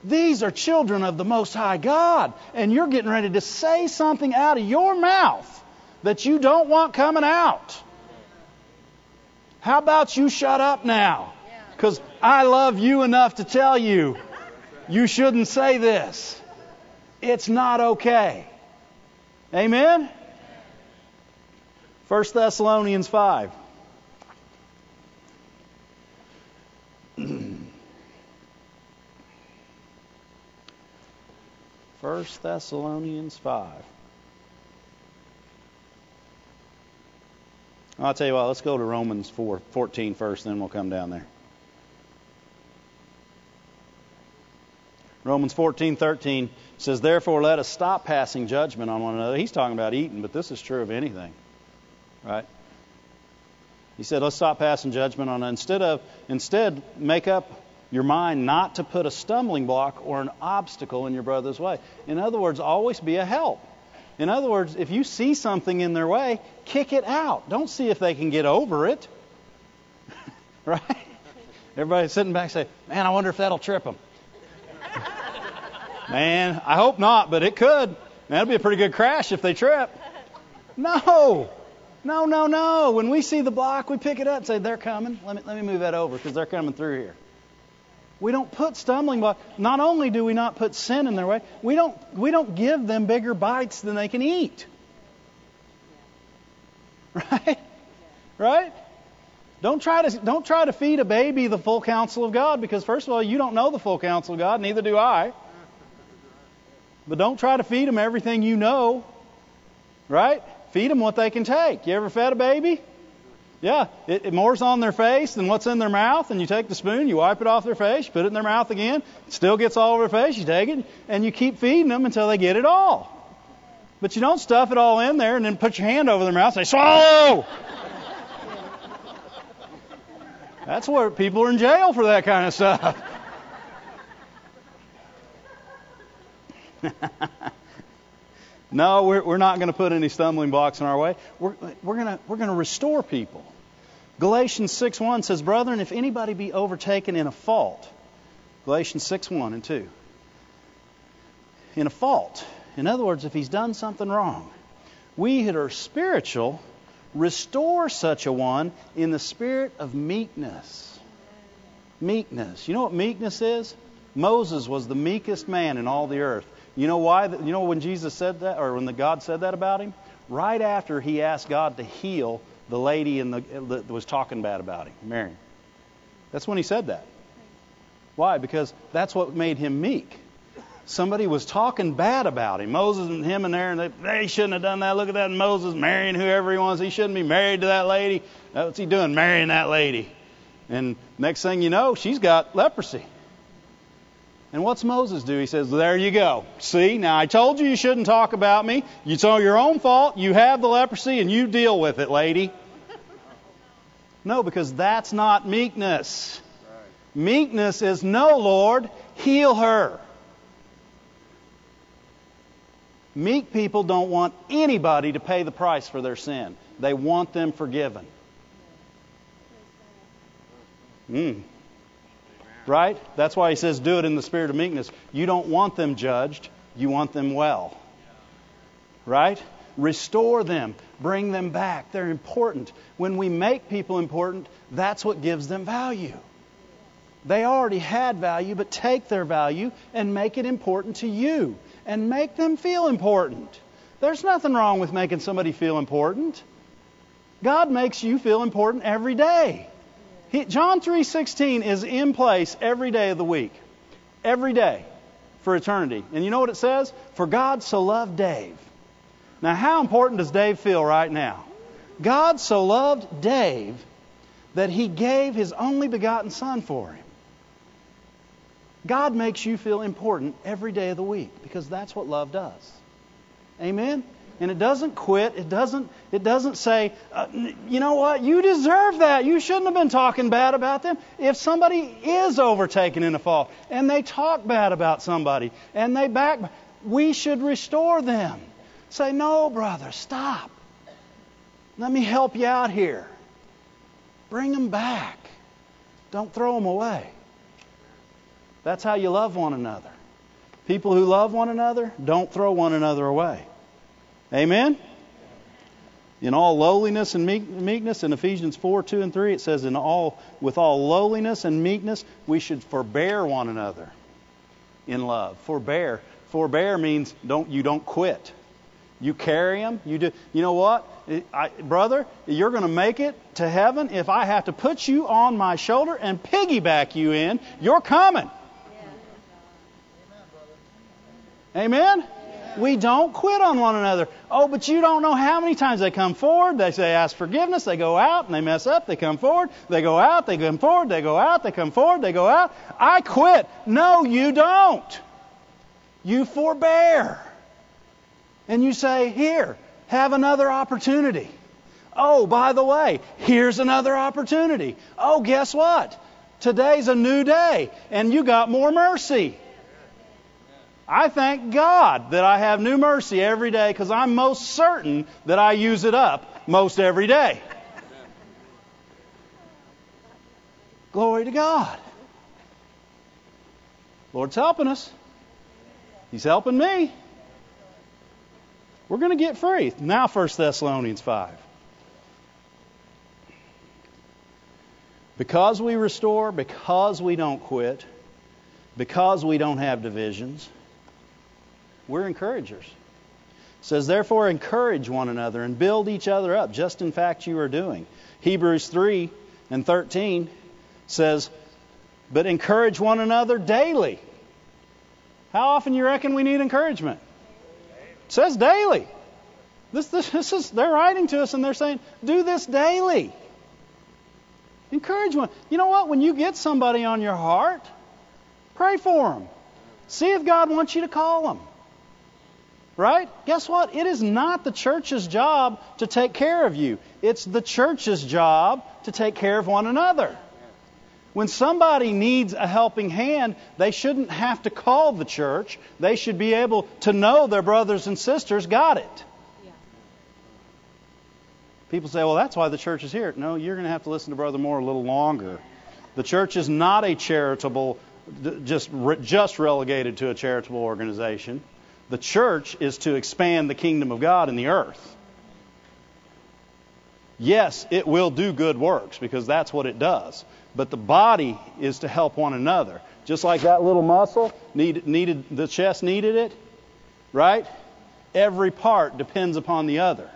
These are children of the Most High God. And you're getting ready to say something out of your mouth that you don't want coming out. How about you shut up now? Because I love you enough to tell you you shouldn't say this. It's not okay. Amen? 1 Thessalonians 5. 1 Thessalonians 5. I'll tell you what, let's go to Romans 4, 14 first, then we'll come down there. Romans 14:13 says, "Therefore let us stop passing judgment on one another." He's talking about eating, but this is true of anything, right? He said, "Let's stop passing judgment on instead of instead make up your mind not to put a stumbling block or an obstacle in your brother's way. In other words, always be a help. In other words, if you see something in their way, kick it out. Don't see if they can get over it. [laughs] right? Everybody sitting back say, Man, I wonder if that'll trip them. [laughs] Man, I hope not, but it could. That'll be a pretty good crash if they trip. No. No, no, no. When we see the block, we pick it up and say, They're coming. Let me, let me move that over because they're coming through here. We don't put stumbling blocks. Not only do we not put sin in their way, we don't we don't give them bigger bites than they can eat. [laughs] Right? Right? Don't try to don't try to feed a baby the full counsel of God because first of all, you don't know the full counsel of God, neither do I. But don't try to feed them everything you know. Right? Feed them what they can take. You ever fed a baby? Yeah, it, it more's on their face than what's in their mouth, and you take the spoon, you wipe it off their face, put it in their mouth again, it still gets all over their face, you take it, and you keep feeding them until they get it all. But you don't stuff it all in there and then put your hand over their mouth and say, swallow! That's where people are in jail for that kind of stuff. [laughs] No, we're, we're not going to put any stumbling blocks in our way. We're, we're going we're to restore people. Galatians 6.1 says, Brethren, if anybody be overtaken in a fault, Galatians 6.1 and 2. In a fault. In other words, if he's done something wrong, we that are spiritual restore such a one in the spirit of meekness. Meekness. You know what meekness is? Moses was the meekest man in all the earth. You know why? You know when Jesus said that, or when the God said that about him? Right after he asked God to heal the lady in the, uh, that was talking bad about him, Mary. That's when he said that. Why? Because that's what made him meek. Somebody was talking bad about him. Moses and him and there, and they, they shouldn't have done that. Look at that Moses marrying whoever he wants. He shouldn't be married to that lady. Uh, what's he doing marrying that lady? And next thing you know, she's got leprosy. And what's Moses do? He says, There you go. See, now I told you you shouldn't talk about me. It's all your own fault. You have the leprosy and you deal with it, lady. No, because that's not meekness. Meekness is, no, Lord, heal her. Meek people don't want anybody to pay the price for their sin. They want them forgiven. Mm. Right? That's why he says, do it in the spirit of meekness. You don't want them judged, you want them well. Right? Restore them, bring them back. They're important. When we make people important, that's what gives them value. They already had value, but take their value and make it important to you and make them feel important. There's nothing wrong with making somebody feel important. God makes you feel important every day. He, John 3:16 is in place every day of the week. Every day for eternity. And you know what it says? For God so loved Dave. Now, how important does Dave feel right now? God so loved Dave that he gave his only begotten son for him. God makes you feel important every day of the week because that's what love does. Amen? And it doesn't quit. It doesn't, it doesn't say, uh, you know what, you deserve that. You shouldn't have been talking bad about them. If somebody is overtaken in a fall and they talk bad about somebody and they back, we should restore them. Say, no, brother, stop. Let me help you out here. Bring them back. Don't throw them away. That's how you love one another. People who love one another don't throw one another away. Amen? In all lowliness and meekness, in Ephesians 4 2 and 3, it says, in all, With all lowliness and meekness, we should forbear one another in love. Forbear. Forbear means don't, you don't quit. You carry them. You do. You know what, I, brother? You're going to make it to heaven if I have to put you on my shoulder and piggyback you in. You're coming. Amen? We don't quit on one another. Oh, but you don't know how many times they come forward. They say, ask forgiveness. They go out and they mess up. They come forward. They go out. They come forward. They go out. They come forward. They go out. I quit. No, you don't. You forbear. And you say, here, have another opportunity. Oh, by the way, here's another opportunity. Oh, guess what? Today's a new day, and you got more mercy. I thank God that I have new mercy every day because I'm most certain that I use it up most every day. Glory to God. Lord's helping us. He's helping me. We're going to get free. Now 1 Thessalonians 5. Because we restore, because we don't quit, because we don't have divisions, we're encouragers. It says, therefore, encourage one another and build each other up, just in fact you are doing. Hebrews 3 and 13 says, but encourage one another daily. How often you reckon we need encouragement? It says daily. This, this, this is they're writing to us and they're saying, do this daily. Encourage one. You know what? When you get somebody on your heart, pray for them. See if God wants you to call them. Right? Guess what? It is not the church's job to take care of you. It's the church's job to take care of one another. When somebody needs a helping hand, they shouldn't have to call the church. They should be able to know their brothers and sisters got it. People say, well, that's why the church is here. No, you're going to have to listen to Brother Moore a little longer. The church is not a charitable, just, just relegated to a charitable organization. The church is to expand the kingdom of God in the earth. Yes, it will do good works because that's what it does. But the body is to help one another. Just like that little muscle needed, needed the chest needed it, right? Every part depends upon the other.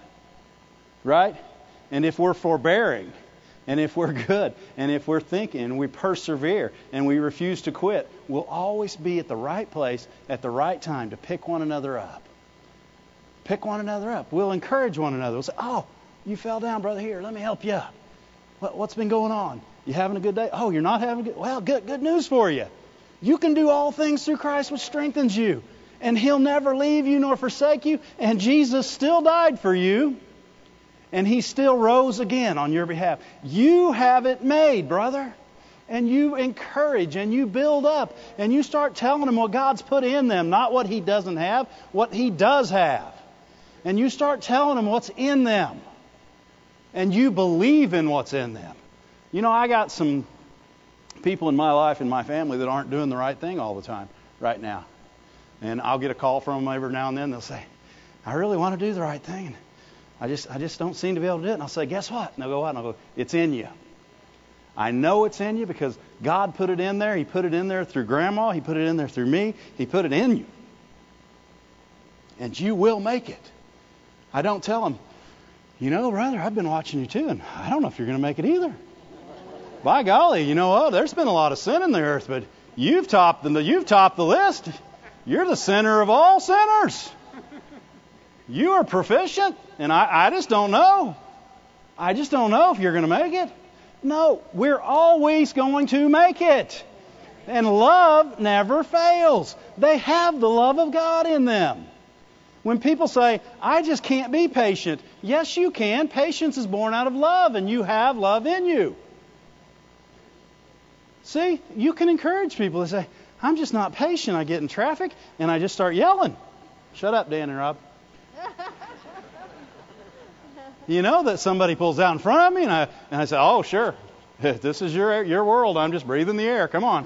Right? And if we're forbearing, and if we're good, and if we're thinking, and we persevere, and we refuse to quit, we'll always be at the right place at the right time to pick one another up. Pick one another up. We'll encourage one another. We'll say, Oh, you fell down, brother. Here, let me help you up. What's been going on? You having a good day? Oh, you're not having a good Well, good, good news for you. You can do all things through Christ which strengthens you. And He'll never leave you nor forsake you. And Jesus still died for you. And he still rose again on your behalf. You have it made, brother. And you encourage and you build up and you start telling them what God's put in them, not what he doesn't have, what he does have. And you start telling them what's in them. And you believe in what's in them. You know, I got some people in my life and my family that aren't doing the right thing all the time right now. And I'll get a call from them every now and then. They'll say, I really want to do the right thing. I just, I just don't seem to be able to do it. And I'll say, guess what? And they'll go, what? And I'll go, it's in you. I know it's in you because God put it in there. He put it in there through grandma. He put it in there through me. He put it in you. And you will make it. I don't tell them, you know, brother, I've been watching you too, and I don't know if you're going to make it either. By golly, you know what? There's been a lot of sin in the earth, but you've topped the you've topped the list. You're the sinner of all sinners. You are proficient, and I, I just don't know. I just don't know if you're going to make it. No, we're always going to make it. And love never fails. They have the love of God in them. When people say, I just can't be patient, yes, you can. Patience is born out of love, and you have love in you. See, you can encourage people to say, I'm just not patient. I get in traffic and I just start yelling. Shut up, Dan and Rob. [laughs] you know that somebody pulls out in front of me and I, and I say, Oh, sure. [laughs] This is your, your world. I'm just breathing the air. Come on.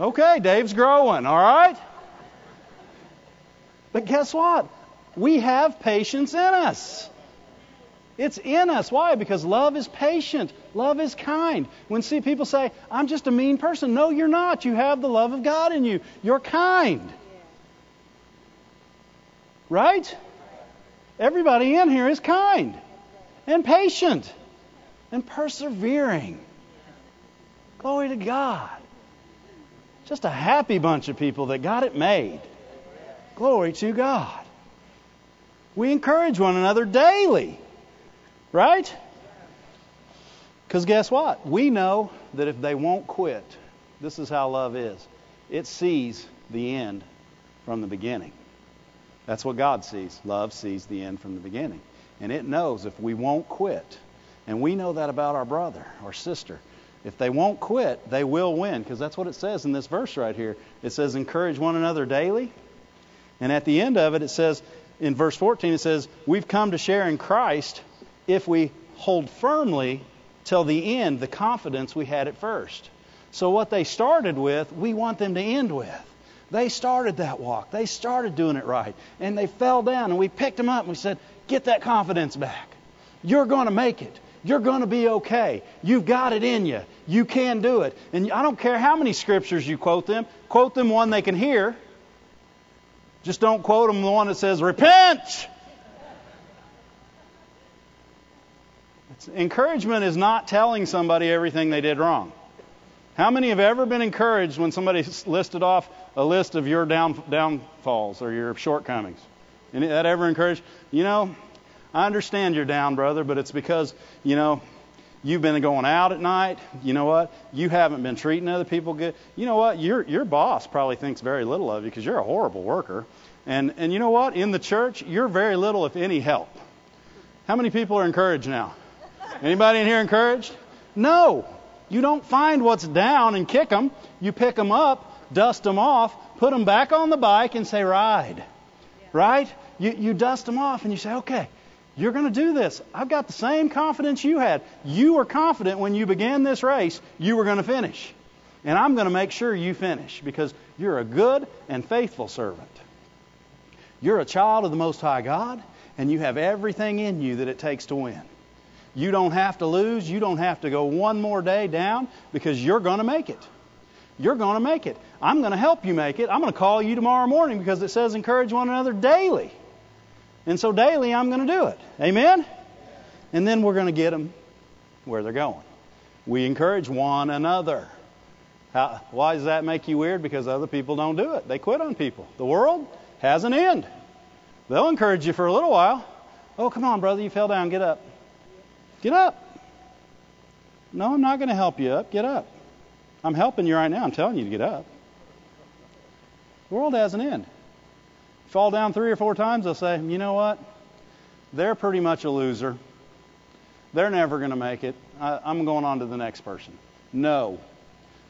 okay, Dave's growing, all right? But guess what? We have patience in us. It's in us. Why? Because love is patient. Love is kind. When see people say, I'm just a mean person. No, you're not. You have the love of God in you. You're kind. Right? Everybody in here is kind and patient and persevering. Glory to God. Just a happy bunch of people that got it made. Glory to God. We encourage one another daily. Right? Because guess what? We know that if they won't quit, this is how love is it sees the end from the beginning. That's what God sees. Love sees the end from the beginning. And it knows if we won't quit, and we know that about our brother or sister. If they won't quit, they will win, because that's what it says in this verse right here. It says, encourage one another daily. And at the end of it, it says, in verse 14, it says, We've come to share in Christ if we hold firmly till the end the confidence we had at first. So, what they started with, we want them to end with. They started that walk. They started doing it right. And they fell down, and we picked them up and we said, Get that confidence back. You're going to make it. You're going to be okay. You've got it in you. You can do it. And I don't care how many scriptures you quote them, quote them one they can hear. Just don't quote them the one that says, Repent! Encouragement is not telling somebody everything they did wrong. How many have ever been encouraged when somebody listed off a list of your down, downfalls or your shortcomings? Any that ever encouraged? You know, I understand you're down, brother, but it's because, you know, you've been going out at night. You know what? You haven't been treating other people good. You know what? Your your boss probably thinks very little of you because you're a horrible worker. And and you know what? In the church, you're very little, if any, help. How many people are encouraged now? Anybody in here encouraged? No. You don't find what's down and kick them. You pick them up, dust them off, put them back on the bike, and say, ride. Right? You, you dust them off and you say, okay, you're going to do this. I've got the same confidence you had. You were confident when you began this race you were going to finish. And I'm going to make sure you finish because you're a good and faithful servant. You're a child of the Most High God, and you have everything in you that it takes to win. You don't have to lose. You don't have to go one more day down because you're going to make it. You're going to make it. I'm going to help you make it. I'm going to call you tomorrow morning because it says encourage one another daily. And so daily I'm going to do it. Amen? And then we're going to get them where they're going. We encourage one another. How, why does that make you weird? Because other people don't do it. They quit on people. The world has an end. They'll encourage you for a little while. Oh, come on, brother, you fell down. Get up. Get up. No, I'm not going to help you up. Get up. I'm helping you right now. I'm telling you to get up. The world has an end. fall down three or four times, they'll say, you know what? They're pretty much a loser. They're never going to make it. I, I'm going on to the next person. No.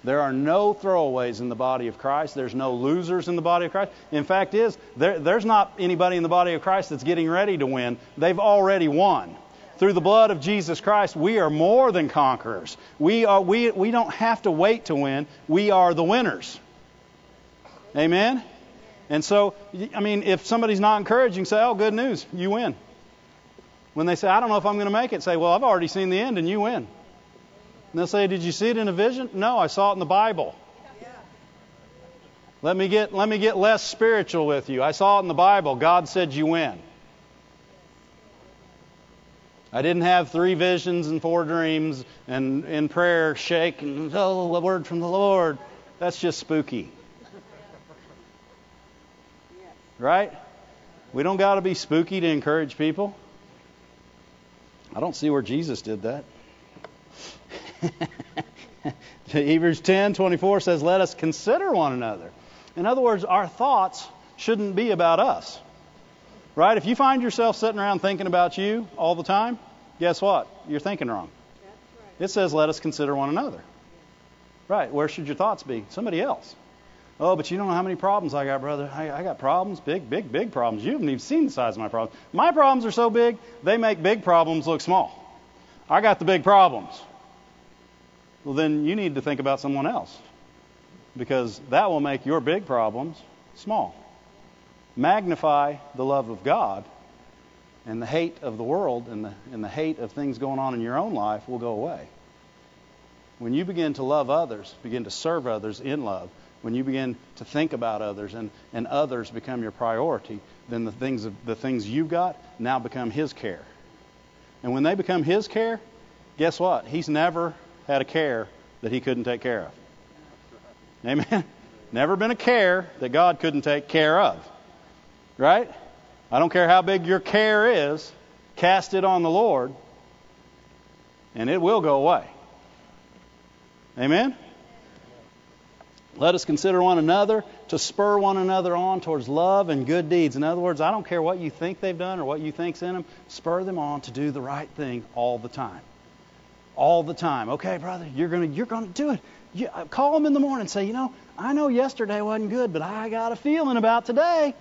There are no throwaways in the body of Christ. There's no losers in the body of Christ. In fact, is there, there's not anybody in the body of Christ that's getting ready to win. They've already won. Through the blood of Jesus Christ, we are more than conquerors. We are we we don't have to wait to win. We are the winners. Amen. And so, I mean, if somebody's not encouraging, say, "Oh, good news, you win." When they say, "I don't know if I'm going to make it," say, "Well, I've already seen the end, and you win." And they'll say, Did you see it in a vision? No, I saw it in the Bible. Let me get let me get less spiritual with you. I saw it in the Bible. God said you win. I didn't have three visions and four dreams and in prayer shake and oh a word from the Lord. That's just spooky. Right? We don't got to be spooky to encourage people. I don't see where Jesus did that. [laughs] Hebrews 10:24 says, "Let us consider one another." In other words, our thoughts shouldn't be about us. Right? If you find yourself sitting around thinking about you all the time, guess what? You're thinking wrong. Right. It says, "Let us consider one another." Right? Where should your thoughts be? Somebody else. Oh, but you don't know how many problems I got, brother. I, I got problems, big, big, big problems. You haven't even seen the size of my problems. My problems are so big, they make big problems look small. I got the big problems well, then you need to think about someone else because that will make your big problems small. Magnify the love of God, and the hate of the world and the, and the hate of things going on in your own life will go away. When you begin to love others, begin to serve others in love, when you begin to think about others and, and others become your priority, then the things, the things you've got now become His care. And when they become His care, guess what? He's never had a care that he couldn't take care of. Amen. Never been a care that God couldn't take care of. Right? I don't care how big your care is, cast it on the Lord, and it will go away. Amen? Let us consider one another to spur one another on towards love and good deeds. In other words, I don't care what you think they've done or what you think's in them, spur them on to do the right thing all the time all the time. Okay, brother, you're gonna you're gonna do it. You, uh, call them in the morning and say, you know, I know yesterday wasn't good, but I got a feeling about today.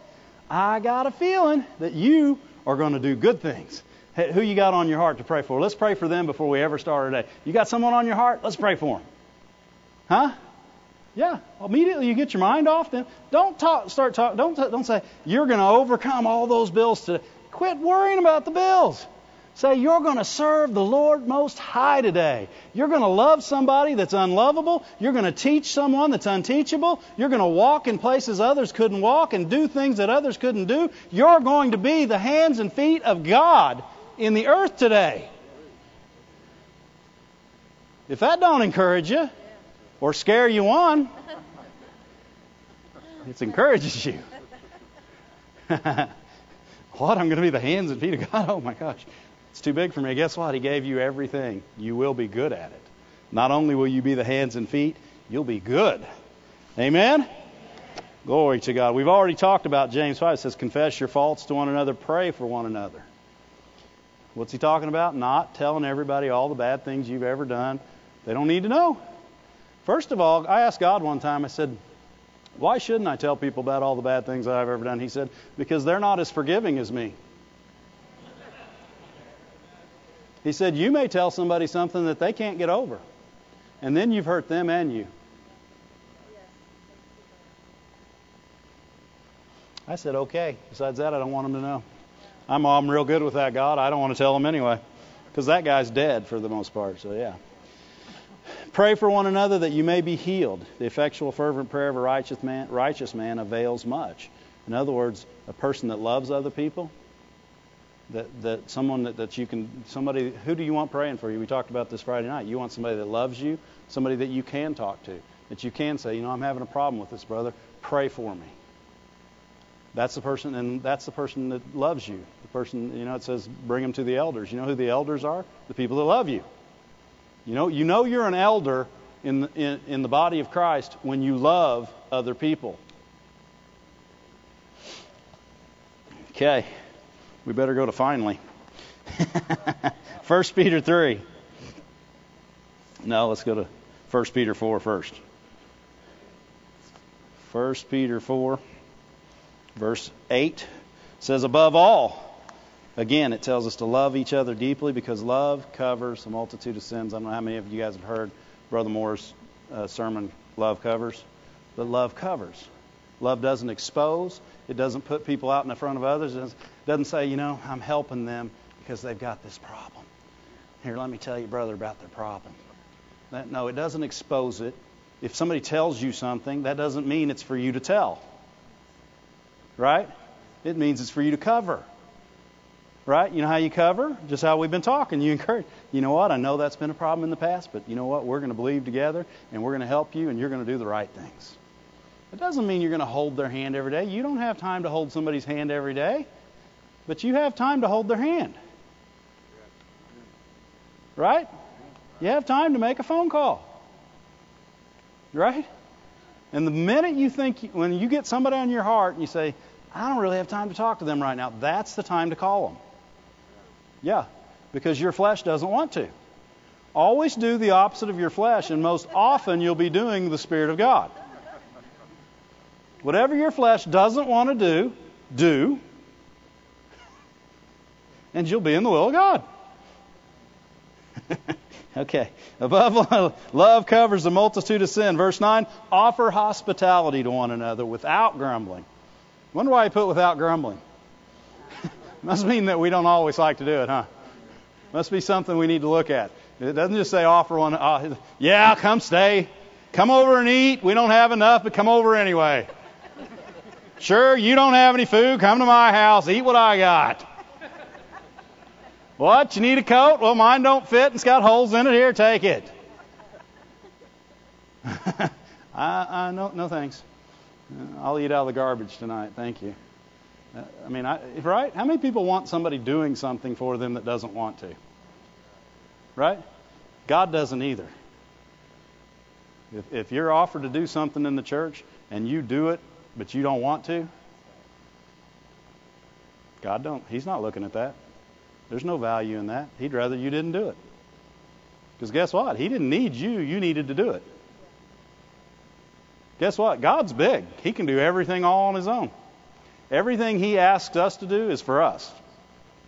I got a feeling that you are going to do good things. Hey, who you got on your heart to pray for? Let's pray for them before we ever start our day. You got someone on your heart? Let's pray for them. Huh? Yeah. Immediately you get your mind off them. Don't talk. Start talk. Don't don't say you're going to overcome all those bills today. Quit worrying about the bills. Say, you're going to serve the Lord Most High today. You're going to love somebody that's unlovable. You're going to teach someone that's unteachable. You're going to walk in places others couldn't walk and do things that others couldn't do. You're going to be the hands and feet of God in the earth today. If that don't encourage you or scare you on, it encourages you. [laughs] what? I'm going to be the hands and feet of God? Oh my gosh. It's too big for me. Guess what? He gave you everything. You will be good at it. Not only will you be the hands and feet, you'll be good. Amen? Glory to God. We've already talked about James 5. It says, Confess your faults to one another, pray for one another. What's he talking about? Not telling everybody all the bad things you've ever done. They don't need to know. First of all, I asked God one time, I said, Why shouldn't I tell people about all the bad things I've ever done? He said, Because they're not as forgiving as me. He said, You may tell somebody something that they can't get over, and then you've hurt them and you. I said, Okay. Besides that, I don't want them to know. I'm, I'm real good with that, God. I don't want to tell them anyway. Because that guy's dead for the most part, so yeah. Pray for one another that you may be healed. The effectual, fervent prayer of a righteous man, righteous man avails much. In other words, a person that loves other people that, that someone that, that you can somebody who do you want praying for? You we talked about this friday night. You want somebody that loves you somebody that you can talk to that you can say you know i'm having a problem with this brother. Pray for me. That's the person and that's the person that loves you. The person you know it says bring them to the elders. You know who the elders are? The people that love you. You know you know you're an elder in in, in the body of christ when you love other people. Okay, we better go to finally. [laughs] 1 Peter 3. No, let's go to 1 Peter 4 first. 1 Peter 4, verse 8 says, Above all, again, it tells us to love each other deeply because love covers a multitude of sins. I don't know how many of you guys have heard Brother Moore's uh, sermon, Love Covers, but love covers. Love doesn't expose, it doesn't put people out in the front of others, doesn't say, you know, I'm helping them because they've got this problem. Here, let me tell you, brother, about their problem. That, no, it doesn't expose it. If somebody tells you something, that doesn't mean it's for you to tell. Right? It means it's for you to cover. Right? You know how you cover? Just how we've been talking. You encourage. You know what? I know that's been a problem in the past, but you know what? We're going to believe together, and we're going to help you, and you're going to do the right things. It doesn't mean you're going to hold their hand every day. You don't have time to hold somebody's hand every day, but you have time to hold their hand. Right? You have time to make a phone call. Right? And the minute you think, when you get somebody on your heart and you say, I don't really have time to talk to them right now, that's the time to call them. Yeah, because your flesh doesn't want to. Always do the opposite of your flesh, and most often you'll be doing the Spirit of God. Whatever your flesh doesn't want to do, do, and you'll be in the will of God. [laughs] okay. Above love covers a multitude of sin. Verse 9, offer hospitality to one another without grumbling. Wonder why he put without grumbling. [laughs] Must mean that we don't always like to do it, huh? Must be something we need to look at. It doesn't just say offer one. Uh, yeah, come stay. Come over and eat. We don't have enough, but come over anyway. Sure, you don't have any food. Come to my house. Eat what I got. What? You need a coat? Well, mine don't fit and it's got holes in it. Here, take it. [laughs] I, I no, no thanks. I'll eat out of the garbage tonight. Thank you. Uh, I mean, I, right? How many people want somebody doing something for them that doesn't want to? Right? God doesn't either. If, if you're offered to do something in the church and you do it, but you don't want to, God don't. He's not looking at that. There's no value in that. He'd rather you didn't do it. Because guess what? He didn't need you, you needed to do it. Guess what? God's big. He can do everything all on his own. Everything he asks us to do is for us.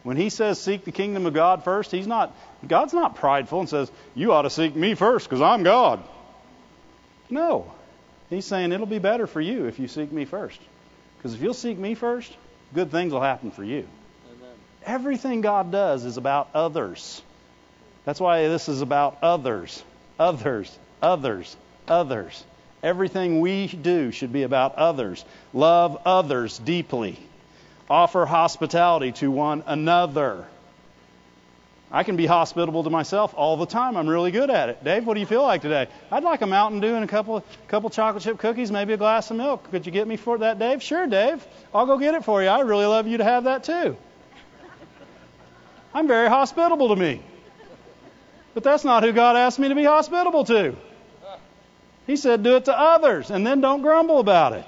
When he says seek the kingdom of God first, he's not God's not prideful and says, "You ought to seek me first because I'm God." No. He's saying it'll be better for you if you seek me first. Because if you'll seek me first, good things will happen for you. Everything God does is about others. That's why this is about others, others, others, others. Everything we do should be about others. Love others deeply. Offer hospitality to one another. I can be hospitable to myself all the time. I'm really good at it. Dave, what do you feel like today? I'd like a Mountain Dew and a couple couple chocolate chip cookies, maybe a glass of milk. Could you get me for that, Dave? Sure, Dave. I'll go get it for you. I really love you to have that too. I'm very hospitable to me. But that's not who God asked me to be hospitable to. He said, do it to others and then don't grumble about it.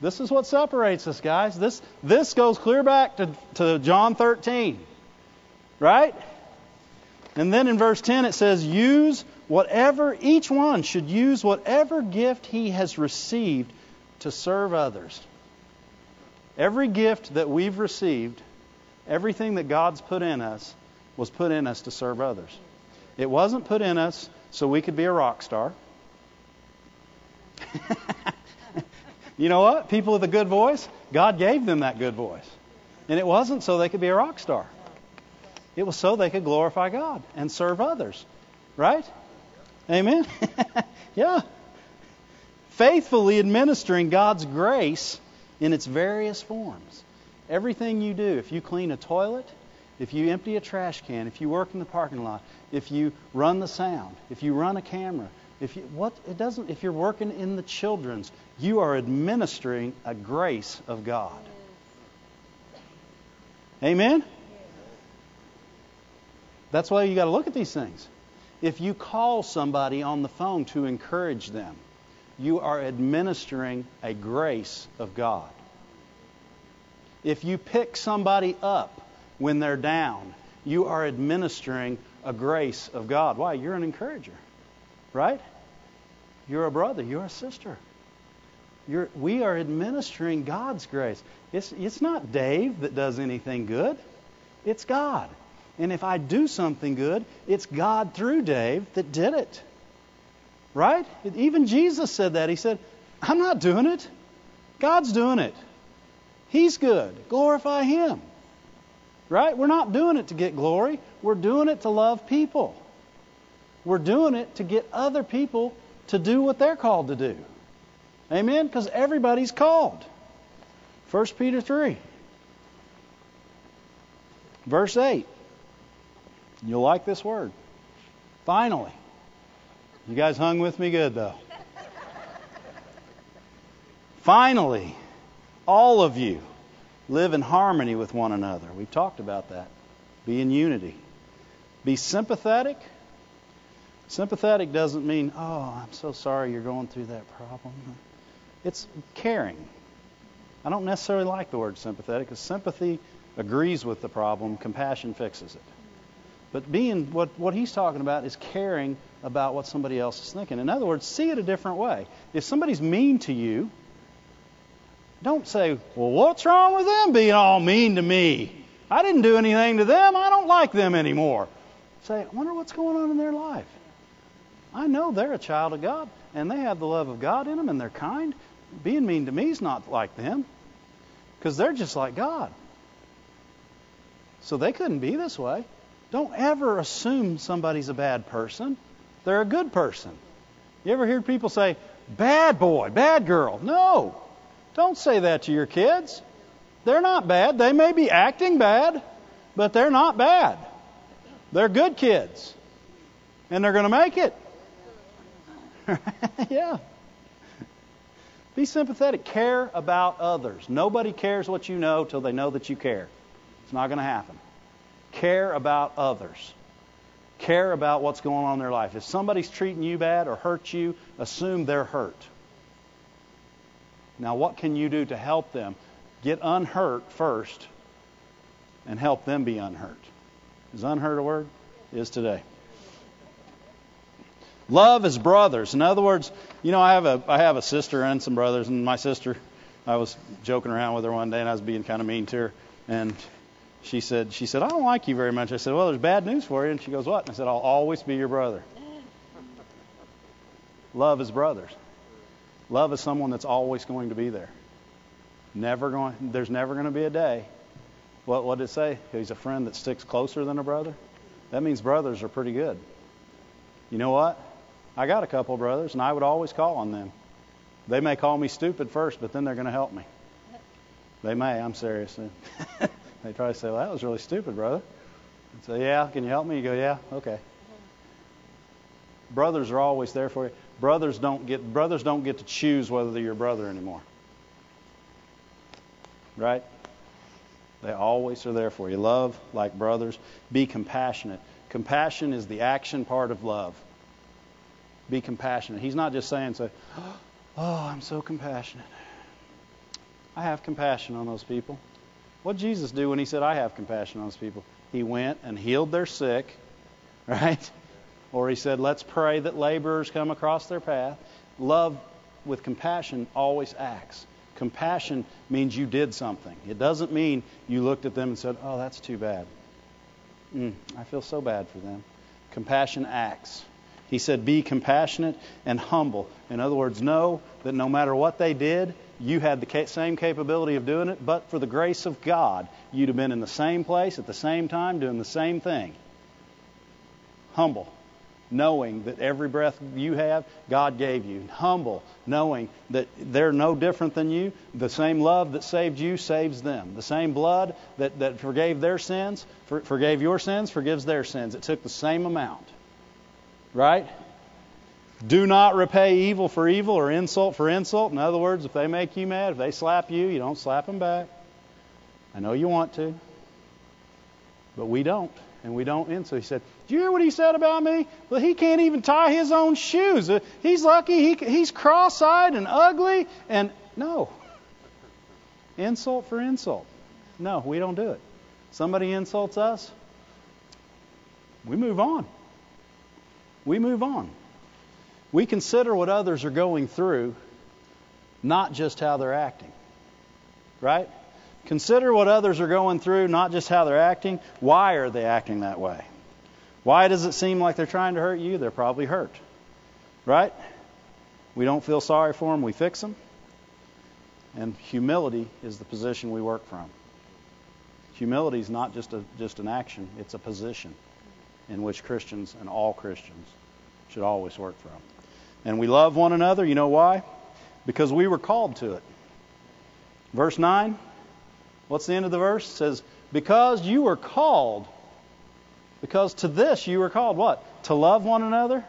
This is what separates us, guys. This, this goes clear back to, to John 13. Right? And then in verse 10 it says, use whatever, each one should use whatever gift he has received to serve others. Every gift that we've received Everything that God's put in us was put in us to serve others. It wasn't put in us so we could be a rock star. [laughs] you know what? People with a good voice, God gave them that good voice. And it wasn't so they could be a rock star. It was so they could glorify God and serve others. Right? Amen? [laughs] yeah. Faithfully administering God's grace in its various forms. Everything you do, if you clean a toilet, if you empty a trash can, if you work in the parking lot, if you run the sound, if you run a camera, if you what it doesn't if you're working in the children's, you are administering a grace of God. Amen? That's why you got to look at these things. If you call somebody on the phone to encourage them, you are administering a grace of God. If you pick somebody up when they're down, you are administering a grace of God. Why? You're an encourager, right? You're a brother. You're a sister. You're, we are administering God's grace. It's, it's not Dave that does anything good, it's God. And if I do something good, it's God through Dave that did it. Right? Even Jesus said that. He said, I'm not doing it. God's doing it. He's good. Glorify Him. Right? We're not doing it to get glory. We're doing it to love people. We're doing it to get other people to do what they're called to do. Amen? Because everybody's called. 1 Peter 3. Verse 8. You'll like this word. Finally. You guys hung with me good, though. Finally, all of you live in harmony with one another. We've talked about that. Be in unity. Be sympathetic. Sympathetic doesn't mean, oh, I'm so sorry you're going through that problem. It's caring. I don't necessarily like the word sympathetic because sympathy agrees with the problem, compassion fixes it. But being what, what he's talking about is caring about what somebody else is thinking. In other words, see it a different way. If somebody's mean to you, don't say, well, what's wrong with them being all mean to me? I didn't do anything to them. I don't like them anymore. Say, I wonder what's going on in their life. I know they're a child of God and they have the love of God in them and they're kind. Being mean to me is not like them because they're just like God. So they couldn't be this way. Don't ever assume somebody's a bad person. They're a good person. You ever hear people say, bad boy, bad girl? No. Don't say that to your kids. They're not bad. They may be acting bad, but they're not bad. They're good kids. And they're going to make it. [laughs] yeah. Be sympathetic. Care about others. Nobody cares what you know till they know that you care. It's not going to happen. Care about others. Care about what's going on in their life. If somebody's treating you bad or hurt you, assume they're hurt. Now, what can you do to help them? Get unhurt first and help them be unhurt. Is unhurt a word? Is today. Love as brothers. In other words, you know, I have a I have a sister and some brothers, and my sister, I was joking around with her one day, and I was being kind of mean to her, and she said, she said, I don't like you very much. I said, well, there's bad news for you. And she goes, what? And I said, I'll always be your brother. Love is brothers. Love is someone that's always going to be there. Never going. There's never going to be a day. What what did it say? He's a friend that sticks closer than a brother. That means brothers are pretty good. You know what? I got a couple brothers, and I would always call on them. They may call me stupid first, but then they're going to help me. They may. I'm serious. [laughs] They try to say, well, that was really stupid, brother. And say, yeah, can you help me? You go, yeah, okay. Brothers are always there for you. Brothers don't get brothers don't get to choose whether they're your brother anymore. Right? They always are there for you. Love like brothers. Be compassionate. Compassion is the action part of love. Be compassionate. He's not just saying, say, [gasps] oh, I'm so compassionate. I have compassion on those people. What did Jesus do when he said, I have compassion on those people? He went and healed their sick, [laughs] right? Or he said, let's pray that laborers come across their path. Love with compassion always acts. Compassion means you did something. It doesn't mean you looked at them and said, oh, that's too bad. Mm, I feel so bad for them. Compassion acts. He said, be compassionate and humble. In other words, know that no matter what they did, you had the same capability of doing it, but for the grace of God, you'd have been in the same place at the same time doing the same thing. Humble, knowing that every breath you have, God gave you. Humble, knowing that they're no different than you. The same love that saved you saves them. The same blood that, that forgave their sins, for, forgave your sins, forgives their sins. It took the same amount. Right? Do not repay evil for evil or insult for insult. In other words, if they make you mad, if they slap you, you don't slap them back. I know you want to, but we don't. And we don't insult. He said, Do you hear what he said about me? Well, he can't even tie his own shoes. Uh, he's lucky. He, he's cross eyed and ugly. And no. Insult for insult. No, we don't do it. Somebody insults us, we move on. We move on. We consider what others are going through, not just how they're acting. Right? Consider what others are going through, not just how they're acting. Why are they acting that way? Why does it seem like they're trying to hurt you? They're probably hurt. Right? We don't feel sorry for them, we fix them. And humility is the position we work from. Humility is not just a, just an action, it's a position in which Christians and all Christians should always work from. And we love one another, you know why? Because we were called to it. Verse 9, what's the end of the verse? It says, Because you were called, because to this you were called what? To love one another?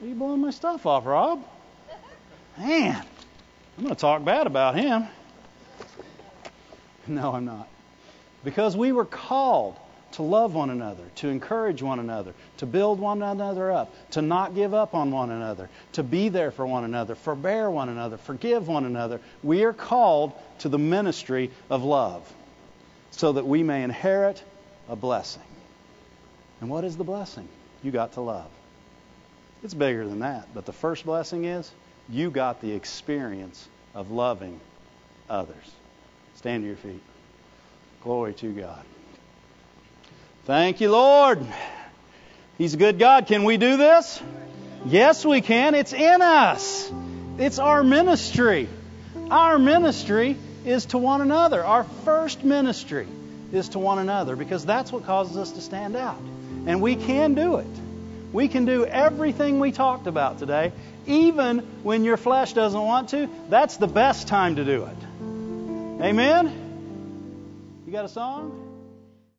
Are you blowing my stuff off, Rob? Man, I'm going to talk bad about him. [laughs] No, I'm not. Because we were called to love one another, to encourage one another, to build one another up, to not give up on one another, to be there for one another, forbear one another, forgive one another. We are called to the ministry of love so that we may inherit a blessing. And what is the blessing? You got to love. It's bigger than that, but the first blessing is you got the experience of loving others. Stand to your feet. Glory to God. Thank you, Lord. He's a good God. Can we do this? Yes, we can. It's in us. It's our ministry. Our ministry is to one another. Our first ministry is to one another because that's what causes us to stand out. And we can do it. We can do everything we talked about today, even when your flesh doesn't want to. That's the best time to do it. Amen? You got a song?